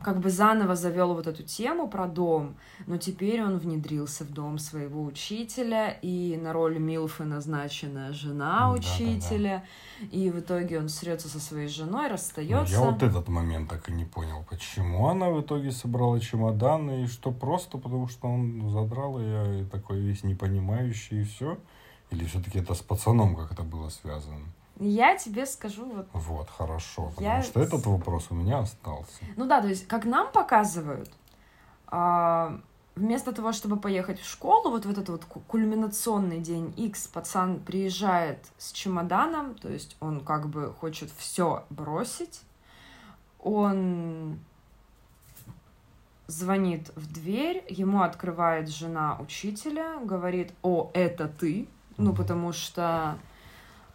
как бы заново завел вот эту тему про дом, но теперь он внедрился в дом своего учителя, и на роль Милфы назначена жена учителя, да, да, да. и в итоге он срется со своей женой, расстается. Я вот этот момент так и не понял, почему она в итоге собрала чемоданы, и что просто потому, что он задрал ее, и такой весь непонимающий, и все. Или все-таки это с пацаном как это было связано? Я тебе скажу вот. Вот, хорошо. Потому я... что этот вопрос у меня остался. Ну да, то есть, как нам показывают, а, вместо того, чтобы поехать в школу, вот в этот вот кульминационный день X, пацан приезжает с чемоданом, то есть он как бы хочет все бросить. Он звонит в дверь, ему открывает жена учителя, говорит, о, это ты, ну, потому что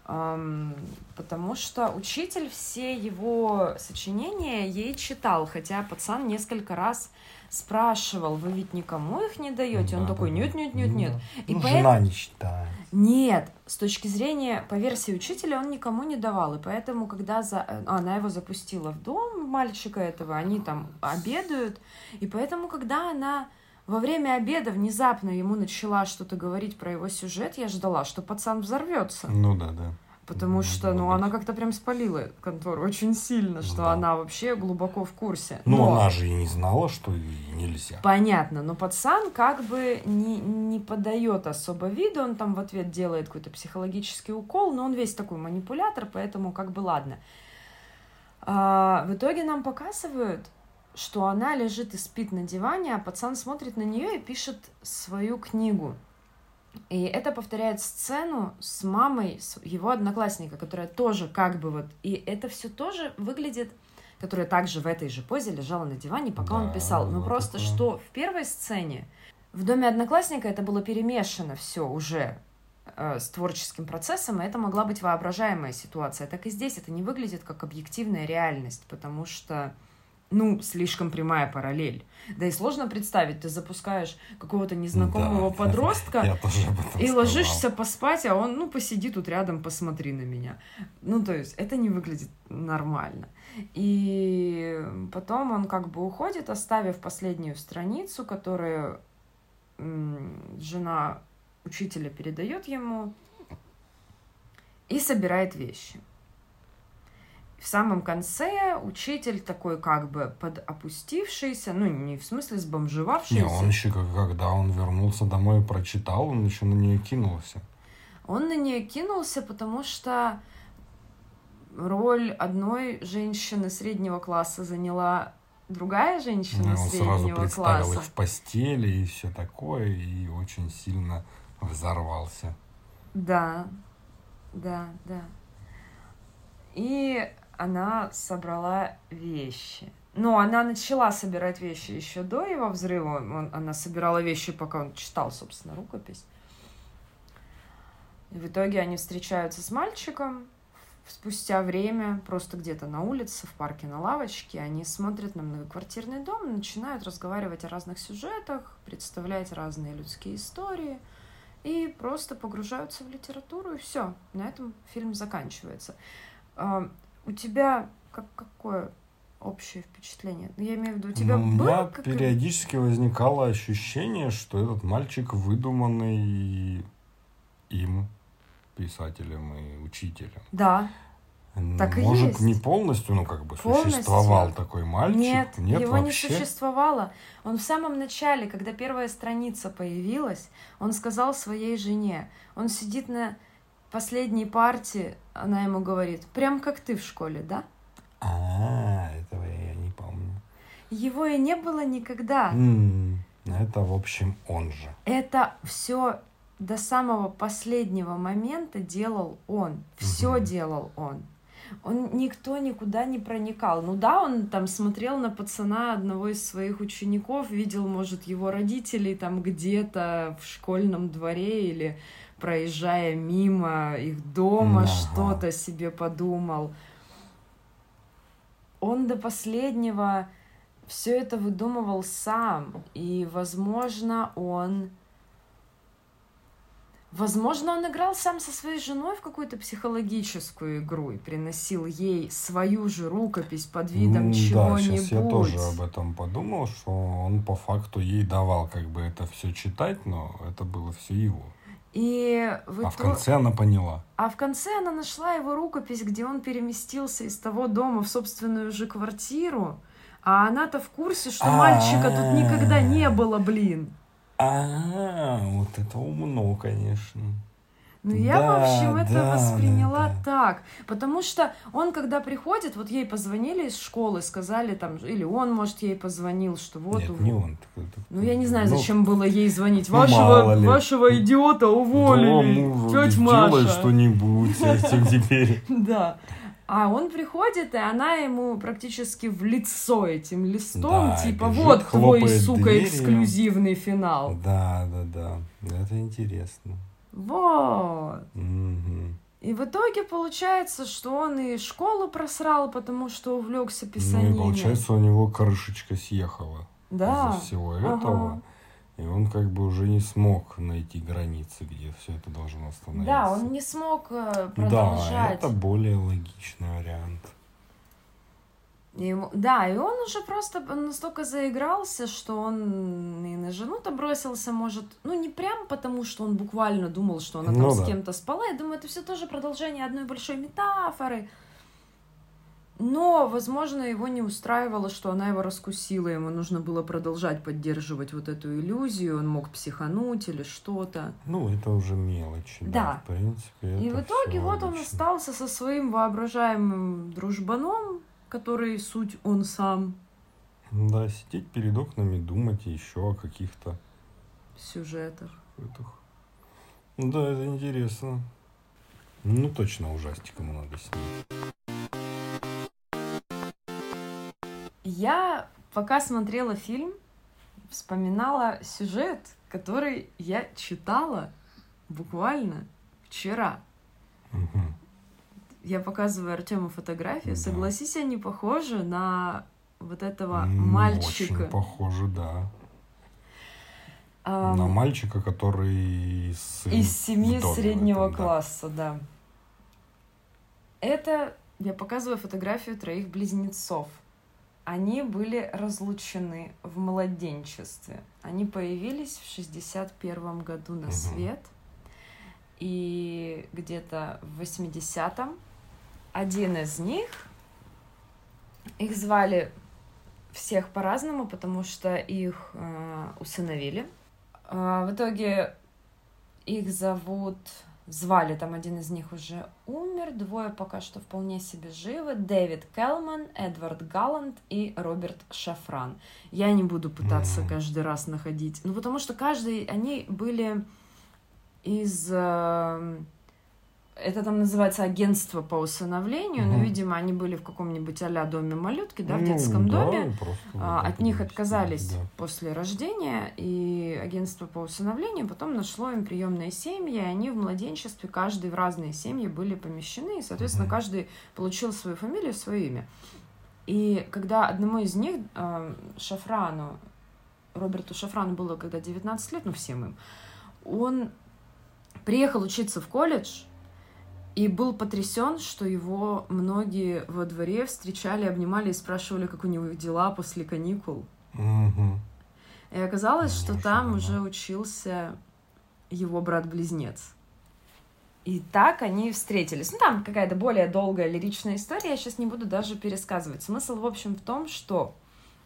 Ам, потому что учитель все его сочинения ей читал, хотя пацан несколько раз спрашивал, вы ведь никому их не даете? Он Да, такой, да, да. нет, нет, нет, нет. И Ну, поэт- жена не считает. Нет, с точки зрения, по версии учителя, он никому не давал. И поэтому, когда за... э, она его запустила в дом, мальчика этого, они там обедают. И поэтому, когда она во время обеда внезапно ему начала что-то говорить про его сюжет, я ждала, что пацан взорвется. Ну да, да. Потому Может что, ну, быть. она как-то прям спалила контору очень сильно, что Да. она вообще глубоко в курсе. Ну, Но- она же и не знала, что и нельзя. Понятно, но пацан как бы не, не подает особо виду, он там в ответ делает какой-то психологический укол, но он весь такой манипулятор, поэтому как бы ладно. А, в итоге нам показывают, что она лежит и спит на диване, а пацан смотрит на нее и пишет свою книгу. И это повторяет сцену с мамой с его одноклассника, которая тоже как бы вот... И это все тоже выглядит которая также в этой же позе лежала на диване, пока он Да, писал. Но было просто такое. что в первой сцене в доме одноклассника это было перемешано все уже э, с творческим процессом, и это могла быть воображаемая ситуация. Так и здесь это не выглядит как объективная реальность, потому что ну, слишком прямая параллель. Да и сложно представить, ты запускаешь какого-то незнакомого Да. Этом и сказал. ложишься поспать, а он, ну, посиди тут рядом, посмотри на меня. Ну, то есть, это не выглядит нормально. И потом он как бы уходит, оставив последнюю страницу, которую жена учителя передает ему, и собирает вещи. В самом конце учитель такой как бы подопустившийся, ну, не в смысле сбомжевавшийся. Не, он еще, когда он вернулся домой и прочитал, он еще на нее кинулся. Он на нее кинулся, потому что роль одной женщины среднего класса заняла другая женщина Ну, он сразу среднего представил класса. их в постели и все такое, и очень сильно взорвался. Да, да, да. И она собрала вещи. Но она начала собирать вещи еще до его взрыва. Он- она собирала вещи, пока он читал, собственно, рукопись. И в итоге они встречаются с мальчиком. Спустя время, просто где-то на улице, в парке на лавочке, они смотрят на многоквартирный дом начинают разговаривать о разных сюжетах, представлять разные людские истории и просто погружаются в литературу, и все. На этом фильм заканчивается. У тебя как, какое общее впечатление? Ну, Я имею в виду, у тебя Ну, у было меня как- периодически возникало ощущение, что этот мальчик выдуманный им, писателем и учителем. Да. Так и Может, есть. не полностью, но как бы Полностью. существовал такой мальчик. Нет, его вообще. не существовало. Он в самом начале, когда первая страница появилась, он сказал своей жене, он сидит на последней партии, она ему говорит, прям как ты в школе, да? А, этого я не помню. Его и не было никогда. М, Это, в общем, он же. Это все до самого последнего момента делал он. Все Мгм. делал он. Он никто никуда не проникал. Ну да, он там смотрел на пацана одного из своих учеников, видел, может, его родителей там где-то в школьном дворе или проезжая мимо их дома, Ага. что-то себе подумал. Он до последнего все это выдумывал сам. И, возможно, он... Возможно, он играл сам со своей женой в какую-то психологическую игру и приносил ей свою же рукопись под видом Да, чего-нибудь. сейчас я тоже об этом подумал, что он по факту ей давал как бы это все читать, но это было все его. И в А в конце она поняла. А в конце она нашла его рукопись, где он переместился из того дома в собственную же квартиру. А она-то в курсе, что мальчика тут никогда не было, блин. А, вот это умно, конечно. Ну, я, в Да, общем, это да, восприняла да, да. так. Потому что он, когда приходит, вот ей позвонили из школы, сказали там, или он, может, ей позвонил, что вот... Нет, у- не он. Ну, я не знаю, ну, зачем было ей звонить. ну, Вашего, вашего идиота уволили, Да, ну, тетя Маша. что-нибудь с этим теперь. Да. А он приходит, и она ему практически в лицо этим листом, Да, типа, бежит, вот твой, сука, дверью. эксклюзивный финал. Да, да, да. Это интересно. Вот. Мгм. И в итоге получается, что он и школу просрал, потому что увлекся Ну писанием. и получается, у него крышечка съехала да. из-за всего ага. этого. И он как бы уже не смог найти границы, где все это должно остановиться. Да, он не смог э, Да, продолжать. это более логичный вариант. И да, и он уже просто настолько заигрался, что он и на жену-то бросился, может, ну не прям потому, что он буквально думал, что она там Ну с да. кем-то спала. Я думаю, это все тоже продолжение одной большой метафоры. Но, возможно, его не устраивало, что она его раскусила, ему нужно было продолжать поддерживать вот эту иллюзию, он мог психануть или что-то. Ну, это уже мелочи. Да. Да. В принципе, И в итоге вот он логично. остался со своим воображаемым дружбаном, который суть он сам. Да, сидеть перед окнами, думать еще о каких-то сюжетах. этих. Да, это интересно. Ну, точно ужастик ему надо снять. Я, пока смотрела фильм, вспоминала сюжет, который я читала буквально вчера. Мгм. Я показываю Артему фотографию. Да. Согласись, они похожи на вот этого М, мальчика. Очень похоже, да. Ам, На мальчика, который сын Из семьи доме среднего этом, да. класса, да. Это я показываю фотографию троих близнецов. Они были разлучены в младенчестве. Они появились в 61 году на свет. И где-то в 80-м один из них, их звали всех по-разному, потому что их э, усыновили. А, в итоге их зовут, звали, там один из них уже умер, двое пока что вполне себе живы. Дэвид Келман, Эдвард Галланд и Роберт Шафран. Я не буду пытаться Мгм. каждый раз находить, ну потому что каждый, они были из... э, это там называется агентство по усыновлению, но, Мгм. видимо, они были в каком-нибудь а-ля доме малютки, да, в Ну, детском да, доме. А, От них отказались да. после рождения, и агентство по усыновлению потом нашло им приемные семьи, и они в младенчестве, каждый в разные семьи были помещены, и, соответственно, Мгм. каждый получил свою фамилию, свое имя. И когда одному из них, э, Шафрану, Роберту Шафрану было когда 19 лет, ну всем им, он приехал учиться в колледж, и был потрясен, что его многие во дворе встречали, обнимали и спрашивали, как у него дела после каникул. Мгм. И оказалось, что там Неожиданно. уже учился его брат-близнец. И так они встретились. Ну, там какая-то более долгая лиричная история, я сейчас не буду даже пересказывать. Смысл, в общем, в том, что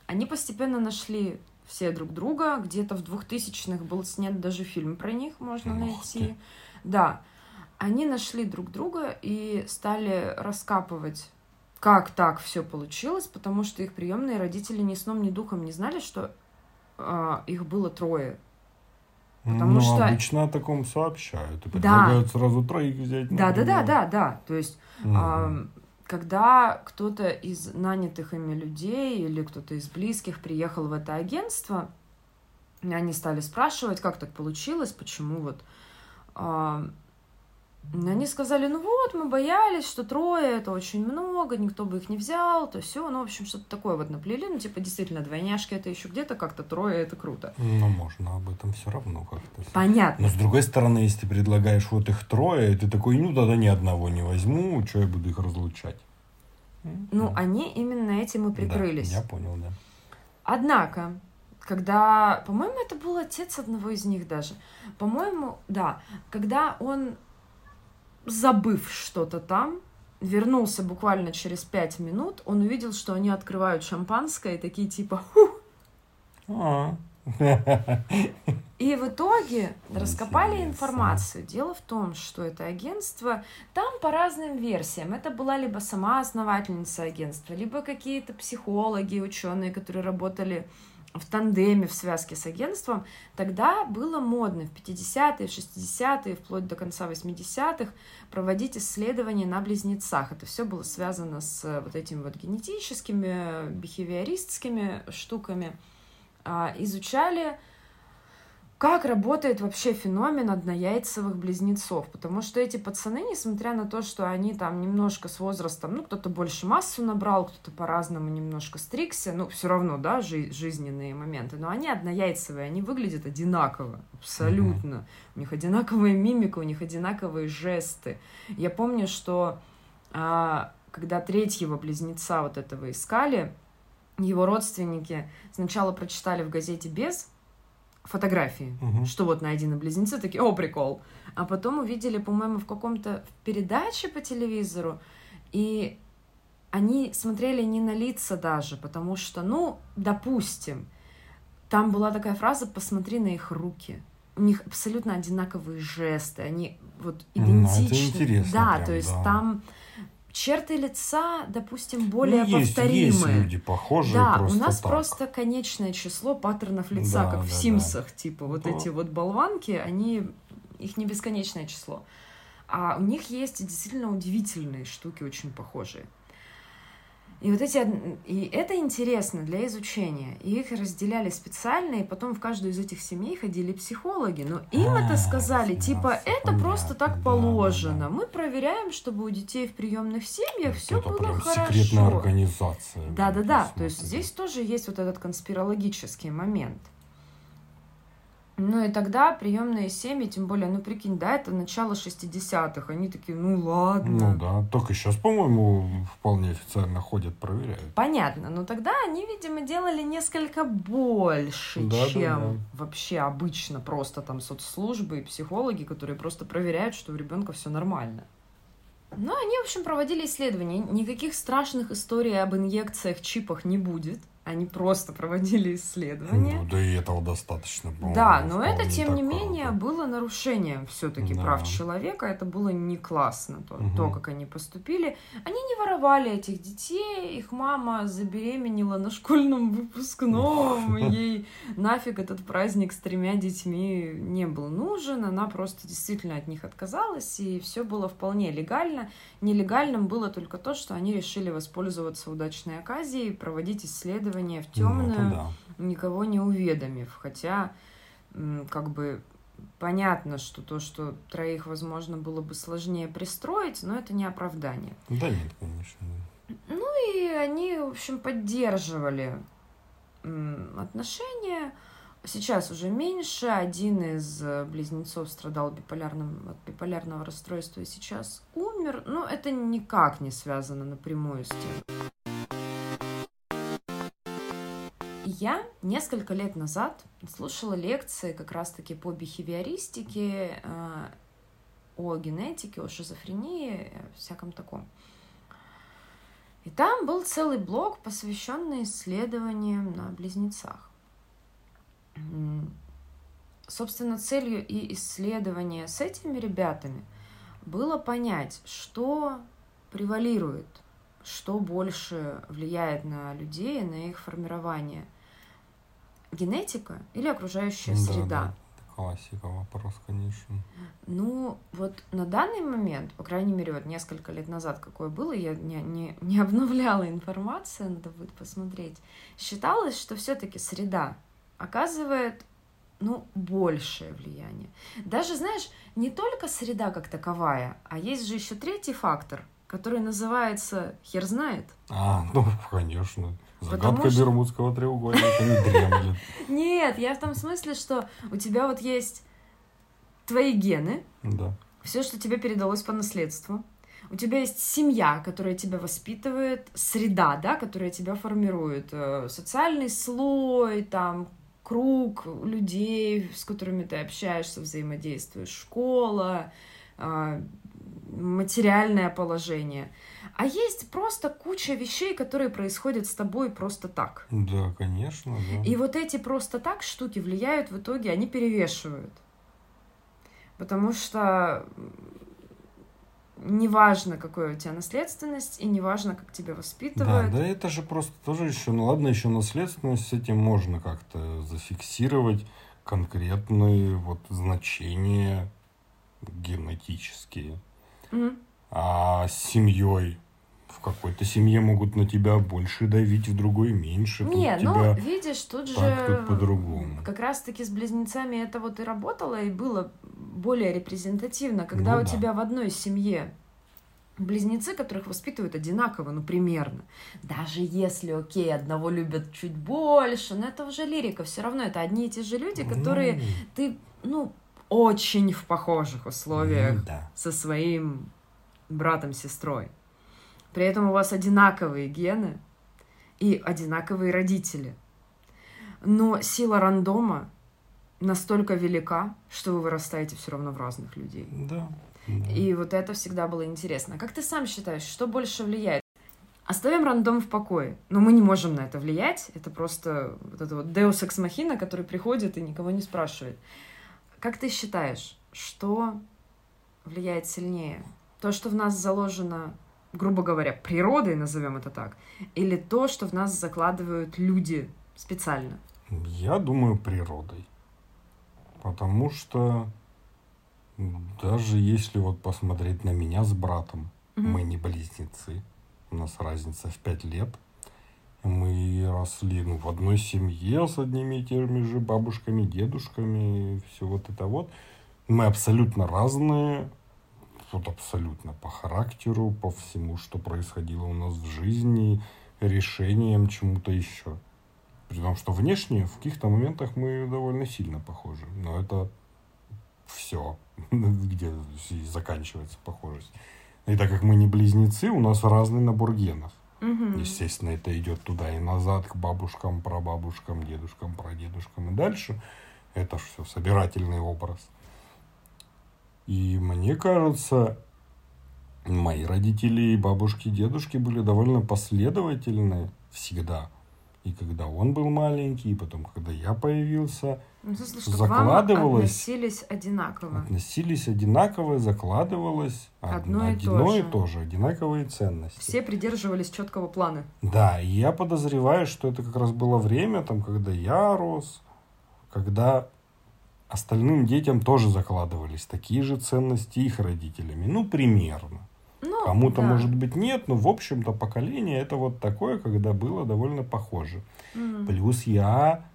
они постепенно нашли все друг друга. Где-то в 2000-х был снят даже фильм про них, можно Ух найти. ты. Да. Они нашли друг друга и стали раскапывать, как так все получилось, потому что их приемные родители ни сном, ни духом не знали, что а, их было трое. Потому ну, что- обычно о таком сообщают и Да. предлагают сразу троих взять. Да, да, да, да, да. То есть Мгм. А, когда кто-то из нанятых ими людей или кто-то из близких приехал в это агентство, они стали спрашивать, как так получилось, почему вот... и они сказали, ну вот, мы боялись, что трое это очень много, никто бы их не взял, то все, ну, в общем, что-то такое вот наплели, ну, типа, действительно, двойняшки это еще где-то как-то, трое это круто. Но можно об этом все равно как-то. Понятно. Но с другой стороны, если ты предлагаешь вот их трое, ты такой, ну тогда ни одного не возьму, что я буду их разлучать? Ну, они именно этим и прикрылись. Да, я понял, да. Однако, когда, по-моему, это был отец одного из них даже, по-моему, да, когда он, забыв что-то там, вернулся буквально через пять минут, он увидел, что они открывают шампанское и такие типа «Ху!». А. И в итоге раскопали Интересно. информацию. Дело в том, что это агентство, там по разным версиям. Это была либо сама основательница агентства, либо какие-то психологи, ученые, которые работали в тандеме, в связке с агентством. Тогда было модно в 50-е, в 60-е, вплоть до конца 80-х проводить исследования на близнецах. Это все было связано с э, вот этими вот генетическими, бихевиористскими штуками. А, Изучали как работает вообще феномен однояйцевых близнецов. Потому что эти пацаны, несмотря на то, что они там немножко с возрастом, ну, кто-то больше массу набрал, кто-то по-разному немножко стригся, ну, все равно, да, жи- жизненные моменты, но они однояйцевые, они выглядят одинаково, абсолютно. Mm-hmm. У них одинаковая мимика, у них одинаковые жесты. Я помню, что а, когда третьего близнеца вот этого искали, его родственники сначала прочитали в газете без фотографии, угу. что вот найдены близнецы, такие, о, прикол. А потом увидели, по-моему, в каком-то передаче по телевизору, и они смотрели не на лица даже, потому что, ну, допустим, там была такая фраза «посмотри на их руки». У них абсолютно одинаковые жесты, они вот идентичны. Ну, это интересно. Да, прям, то есть да. там черты лица, допустим, более ну, есть, повторимые. Есть люди похожие. Да, у нас так. просто конечное число паттернов лица, да, как да, в Симсах, да. типа вот да. эти вот болванки, они их не бесконечное число. А у них есть действительно удивительные штуки, очень похожие. И вот эти, и это интересно для изучения. И их разделяли специально, и потом в каждую из этих семей ходили психологи. Но им а, это сказали, типа, это понятно, просто так положено. Да, да. Мы проверяем, чтобы у детей в приемных семьях все было прям хорошо. Секретная организация. Да, да, да. То есть здесь тоже есть вот этот конспирологический момент. Ну и тогда приемные семьи, тем более, ну прикинь, да, это начало 60-х, они такие, ну ладно. Ну да, только сейчас, по-моему, вполне официально ходят, проверяют. Понятно, но тогда они, видимо, делали несколько больше, да, чем да, да. вообще обычно просто там соцслужбы и психологи, которые просто проверяют, что у ребенка все нормально. Ну, они, в общем, проводили исследования. Никаких страшных историй об инъекциях, чипах не будет. Они просто проводили исследования. Ну, да и этого достаточно. Да, но это, тем не менее, было нарушением все-таки да. прав человека. Это было не классно, то, угу. то, как они поступили. Они не воровали этих детей. Их мама забеременела на школьном выпускном. Ей нафиг этот праздник с тремя детьми не был нужен. Она просто действительно от них отказалась. И все было вполне легально. Нелегальным было только то, что они решили воспользоваться удачной оказией, проводить исследования расследование в темную, ну, да. никого не уведомив. Хотя, как бы, понятно, что то, что троих, возможно, было бы сложнее пристроить, но это не оправдание. Да нет, конечно. Ну и они, в общем, поддерживали отношения. Сейчас уже меньше. Один из близнецов страдал биполярным, от биполярного расстройства и сейчас умер. Но это никак не связано напрямую с тем. Я несколько лет назад слушала лекции как раз-таки по бихевиористике, э, о генетике, о шизофрении, всяком таком. И там был целый блок, посвященный исследованиям на близнецах. Собственно, целью и исследования с этими ребятами было понять, что превалирует, что больше влияет на людей, на их формирование – генетика или окружающая да, среда? Да. Классика вопрос, конечно. Ну, вот на данный момент, по крайней мере, вот несколько лет назад, какое было, я не, не, не обновляла информацию, надо будет посмотреть. Считалось, что все-таки среда оказывает ну, большее влияние. Даже, знаешь, не только среда как таковая, а есть же еще третий фактор, который называется хер знает. А, ну, конечно. Загадка что... Бермудского треугольника не дремлет. Нет, я в том смысле, что у тебя вот есть твои гены, да. все, что тебе передалось по наследству. У тебя есть семья, которая тебя воспитывает, среда, да, которая тебя формирует, э, социальный слой, там, круг людей, с которыми ты общаешься, взаимодействуешь, школа, э, материальное положение. А есть просто куча вещей, которые происходят с тобой просто так. Да, конечно. Да. И вот эти просто так штуки влияют в итоге, они перевешивают. Потому что неважно, какая у тебя наследственность, и неважно, как тебя воспитывают. Да, да, это же просто тоже еще, ну ладно, еще наследственность, с этим можно как-то зафиксировать конкретные вот значения генетические. Mm-hmm. А с семьей в какой-то семье могут на тебя больше давить, в другой меньше. Не, ну, тебя видишь, тут так, же тут по-другому. как раз-таки с близнецами это вот и работало, и было более репрезентативно, когда Ну у да. тебя в одной семье близнецы, которых воспитывают одинаково, ну, примерно. Даже если, окей, одного любят чуть больше, но это уже лирика, все равно это одни и те же люди, которые Ну, ты, ну, очень в похожих условиях ну да. со своим братом-сестрой. При этом у вас одинаковые гены и одинаковые родители. Но сила рандома настолько велика, что вы вырастаете все равно в разных людей. Да. И вот это всегда было интересно. А Как ты сам считаешь, что больше влияет? Оставим рандом в покое. Но мы не можем на это влиять. Это просто вот это вот Deus Ex Machina, который приходит и никого не спрашивает. Как ты считаешь, что влияет сильнее? То, что в нас заложено, грубо говоря, природой, назовем это так, или то, что в нас закладывают люди специально? Я думаю, природой. Потому что даже если вот посмотреть на меня с братом, Мгм. мы не близнецы, у нас разница в пять лет. Мы росли ну, в одной семье с одними и теми же бабушками, дедушками, все вот это вот. Мы абсолютно разные, вот абсолютно по характеру, по всему, что происходило у нас в жизни, решениям, чему-то еще. При том, что внешне в каких-то моментах мы довольно сильно похожи. Но это все, где заканчивается похожесть. И так как мы не близнецы, у нас разный набор генов. Мгм. Естественно, это идет туда и назад, к бабушкам, прабабушкам, дедушкам, прадедушкам и дальше. Это все собирательный образ. И мне кажется, мои родители и бабушки, и дедушки были довольно последовательны всегда. И когда он был маленький, и потом, когда я появился, Ну, смысле, что закладывалось- относились одинаково. относились одинаково, закладывалось од- Одно и то одно и же. то же, одинаковые ценности. Все придерживались четкого плана. Да, и я подозреваю, что это как раз было время, там, когда я рос, когда остальным детям тоже закладывались такие же ценности их родителями. Ну, примерно. Ну, Кому-то, да. может быть, нет, но, в общем-то, поколение это вот такое, когда было довольно похоже. Мгм. Плюс я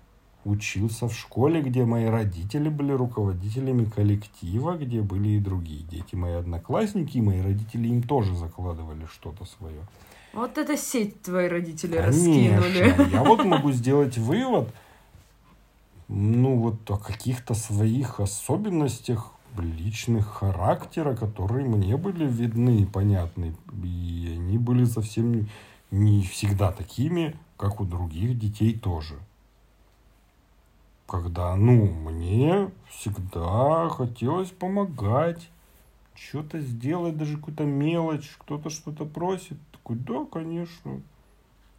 учился в школе, где мои родители были руководителями коллектива, где были и другие дети, мои одноклассники, и мои родители им тоже закладывали что-то свое. Вот эта сеть твои родители раскинули. Конечно. Я вот могу сделать вывод, ну вот о каких-то своих особенностях личных характера, которые мне были видны и понятны. И они были совсем не- всегда такими, как у других детей тоже. Когда, ну, мне всегда хотелось помогать, что-то сделать, даже какую-то мелочь, кто-то что-то просит. Такой, да, конечно.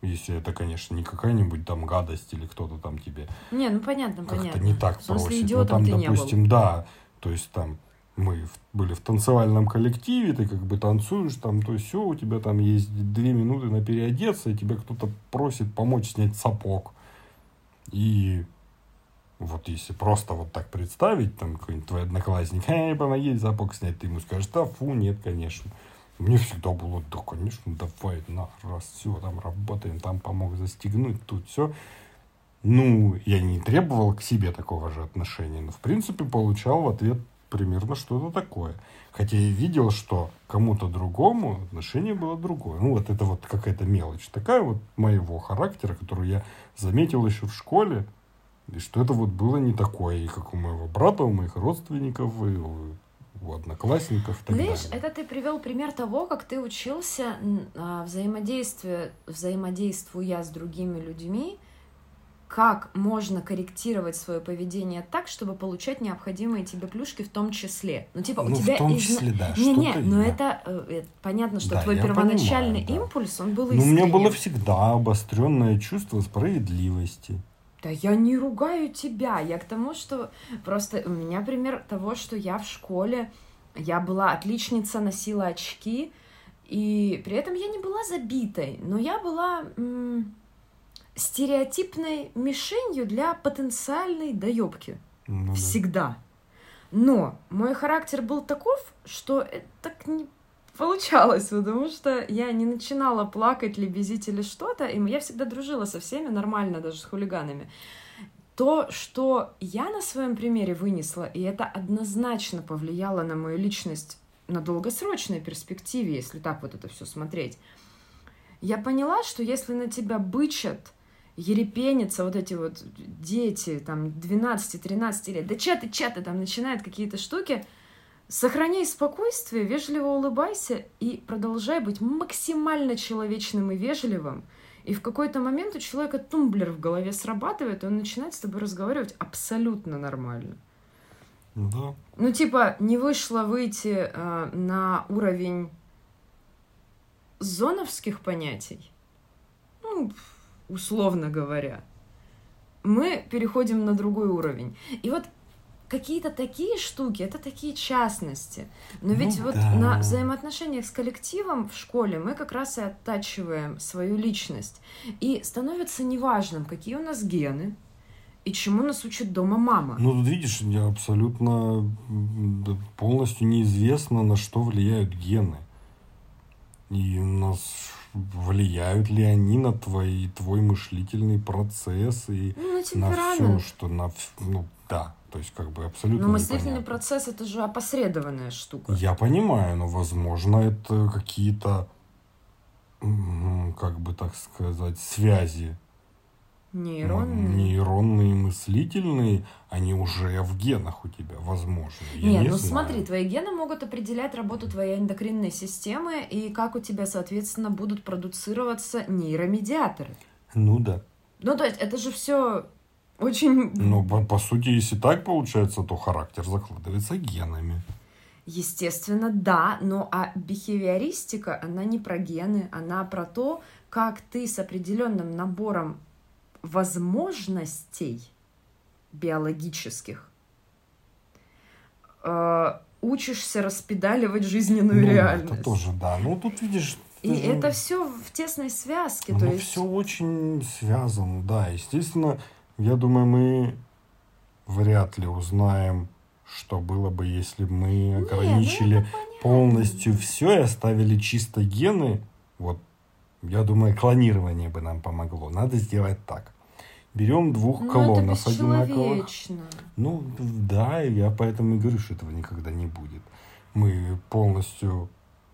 Если это, конечно, не какая-нибудь там гадость или кто-то там тебе Не, ну понятно, как-то понятно. не так смысле, просит. Ну, там, допустим, да, то есть там мы были в танцевальном коллективе, ты как бы танцуешь, там то все, у тебя там есть две минуты на переодеться, и тебя кто-то просит помочь снять сапог. И вот если просто вот так представить, там какой-нибудь твой одноклассник, эй, помоги сапог снять, ты ему скажешь, да фу, нет, конечно. Мне всегда было, да, конечно, давай, на, раз, все, там работаем, там помог застегнуть, тут все. Ну, я не требовал к себе такого же отношения, но, в принципе, получал в ответ примерно что-то такое. Хотя я видел, что кому-то другому отношение было другое. Ну, вот это вот какая-то мелочь такая вот моего характера, которую я заметил еще в школе, и что это вот было не такое, и как у моего брата, у моих родственников, и у, у одноклассников и так Видишь, далее. это ты привел пример того, как ты учился а, взаимодействие, взаимодействуя с другими людьми, как можно корректировать свое поведение так, чтобы получать необходимые тебе плюшки в том числе. Ну, типа, у Ну, тебя в том числе, да, Не-не, что-то но да. это, э, э, понятно, что Да, твой первоначальный понимаю, да. импульс, он был Ну, у меня было искренним. всегда обостренное чувство справедливости. Да я не ругаю тебя, я к тому, что просто у меня пример того, что я в школе, я была отличница, носила очки, и при этом я не была забитой, но я была м, стереотипной мишенью для потенциальной доебки. Ну, да. Всегда. Но мой характер был таков, что это так не получалось, потому что я не начинала плакать, лебезить или что-то, и я всегда дружила со всеми нормально, даже с хулиганами. То, что я на своем примере вынесла, и это однозначно повлияло на мою личность на долгосрочной перспективе, если так вот это все смотреть, я поняла, что если на тебя бычат, ерепенятся вот эти вот дети, там, 12-13 лет, да чаты, чаты, там, начинают какие-то штуки, сохраняй спокойствие, вежливо улыбайся и продолжай быть максимально человечным и вежливым, и в какой-то момент у человека тумблер в голове срабатывает, и он начинает с тобой разговаривать абсолютно нормально. Да. Ну, типа, не вышло выйти э, на уровень зоновских понятий, ну, условно говоря, мы переходим на другой уровень. И вот какие-то такие штуки, это такие частности. Но ведь Ну вот да. на взаимоотношениях с коллективом в школе мы как раз и оттачиваем свою личность. И становится неважным, какие у нас гены и чему нас учит дома мама. Ну, тут видишь, я абсолютно полностью неизвестно, на что влияют гены. И у нас влияют ли они на твой, твой мышлительный процесс и Ну, на на все, что на... Ну, да, то есть как бы абсолютно Но мыслительный непонятно. процесс это же опосредованная штука. Я понимаю, но, возможно, это какие-то, как бы так сказать, связи Нейронные. нейронные, мыслительные, они уже в генах у тебя, возможно. Я Нет, не ну знаю. смотри, твои гены могут определять работу твоей эндокринной системы и как у тебя, соответственно, будут продуцироваться нейромедиаторы. Ну да. Ну, то есть это же все очень Но по, по сути, если так получается, то характер закладывается генами. естественно, да, но а бихевиористика, она не про гены, она про то, как ты с определенным набором возможностей биологических э, учишься распедаливать жизненную Ну, реальность. это тоже, да. Ну, тут видишь... И же- это все в тесной связке. то Ну, есть... все очень связано, да. Естественно, я думаю, мы вряд ли узнаем, что было бы, если бы мы ну ограничили это понятно. полностью все и оставили чисто гены. Вот, я думаю, клонирование бы нам помогло. Надо сделать так. Берем двух Ну, это клонов одинаковых. бесчеловечно. Ну, да, я поэтому и говорю, что этого никогда не будет. Мы полностью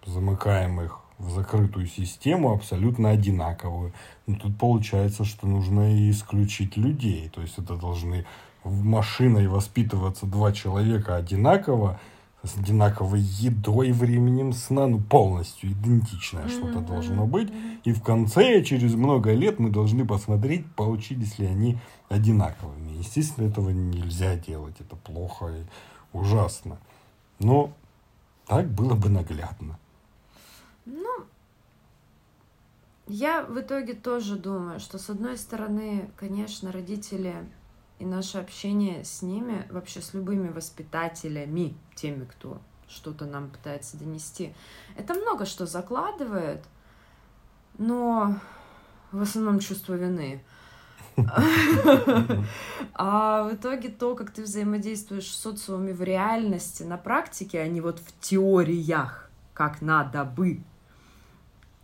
замыкаем их в закрытую систему, абсолютно одинаковую. Но тут получается, что нужно исключить людей. То есть это должны в машиной воспитываться два человека одинаково, с одинаковой едой, временем сна, ну, полностью идентичное что-то Мгм, должно быть. И в конце, через много лет, мы должны посмотреть, получились ли они одинаковыми. Естественно, этого нельзя делать. Это плохо и ужасно. Но так было бы наглядно. Ну, я в итоге тоже думаю, что с одной стороны, конечно, родители и наше общение с ними, вообще с любыми воспитателями, теми, кто что-то нам пытается донести, это много что закладывает, но в основном чувство вины. А в итоге то, как ты взаимодействуешь с социумами в реальности, на практике, а не вот в теориях, как надо бы,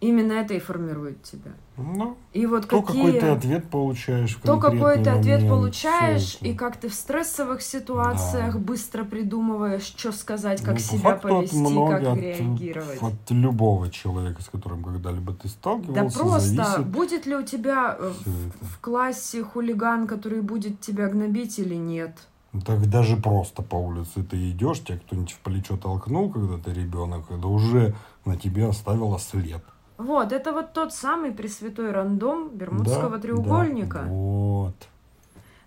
именно это и формирует тебя. Ну, И вот то, какие... какой ты ответ получаешь в То, какой ты ответ момент, получаешь, и как ты в стрессовых ситуациях Да. быстро придумываешь, что сказать, как Ну, себя повести, много- как от- реагировать. От любого человека, с которым когда-либо ты Да сталкивался, просто, зависит будет ли у тебя э, это. в классе хулиган, который будет тебя гнобить или нет. Так даже просто по улице ты идешь, тебя кто-нибудь в плечо толкнул, когда ты ребенок, это уже на тебе оставило след. Вот, это вот тот самый пресвятой рандом Бермудского Да, треугольника. да, вот.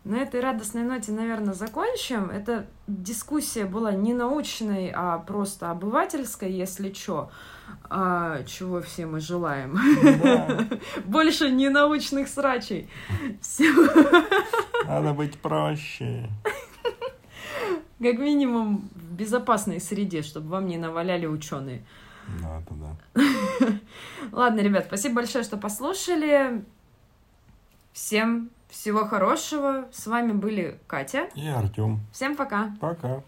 На этой радостной ноте, наверное, закончим. Эта дискуссия была не научной, а просто обывательской, если чё. А, чего все мы желаем. Да. Больше не научных срачей. Надо быть проще. как минимум, в безопасной среде, чтобы вам не наваляли ученые. Да, да, да. Ладно, ребят, спасибо большое, что послушали. Всем всего хорошего. С вами были Катя. И Артем. Всем пока. Пока.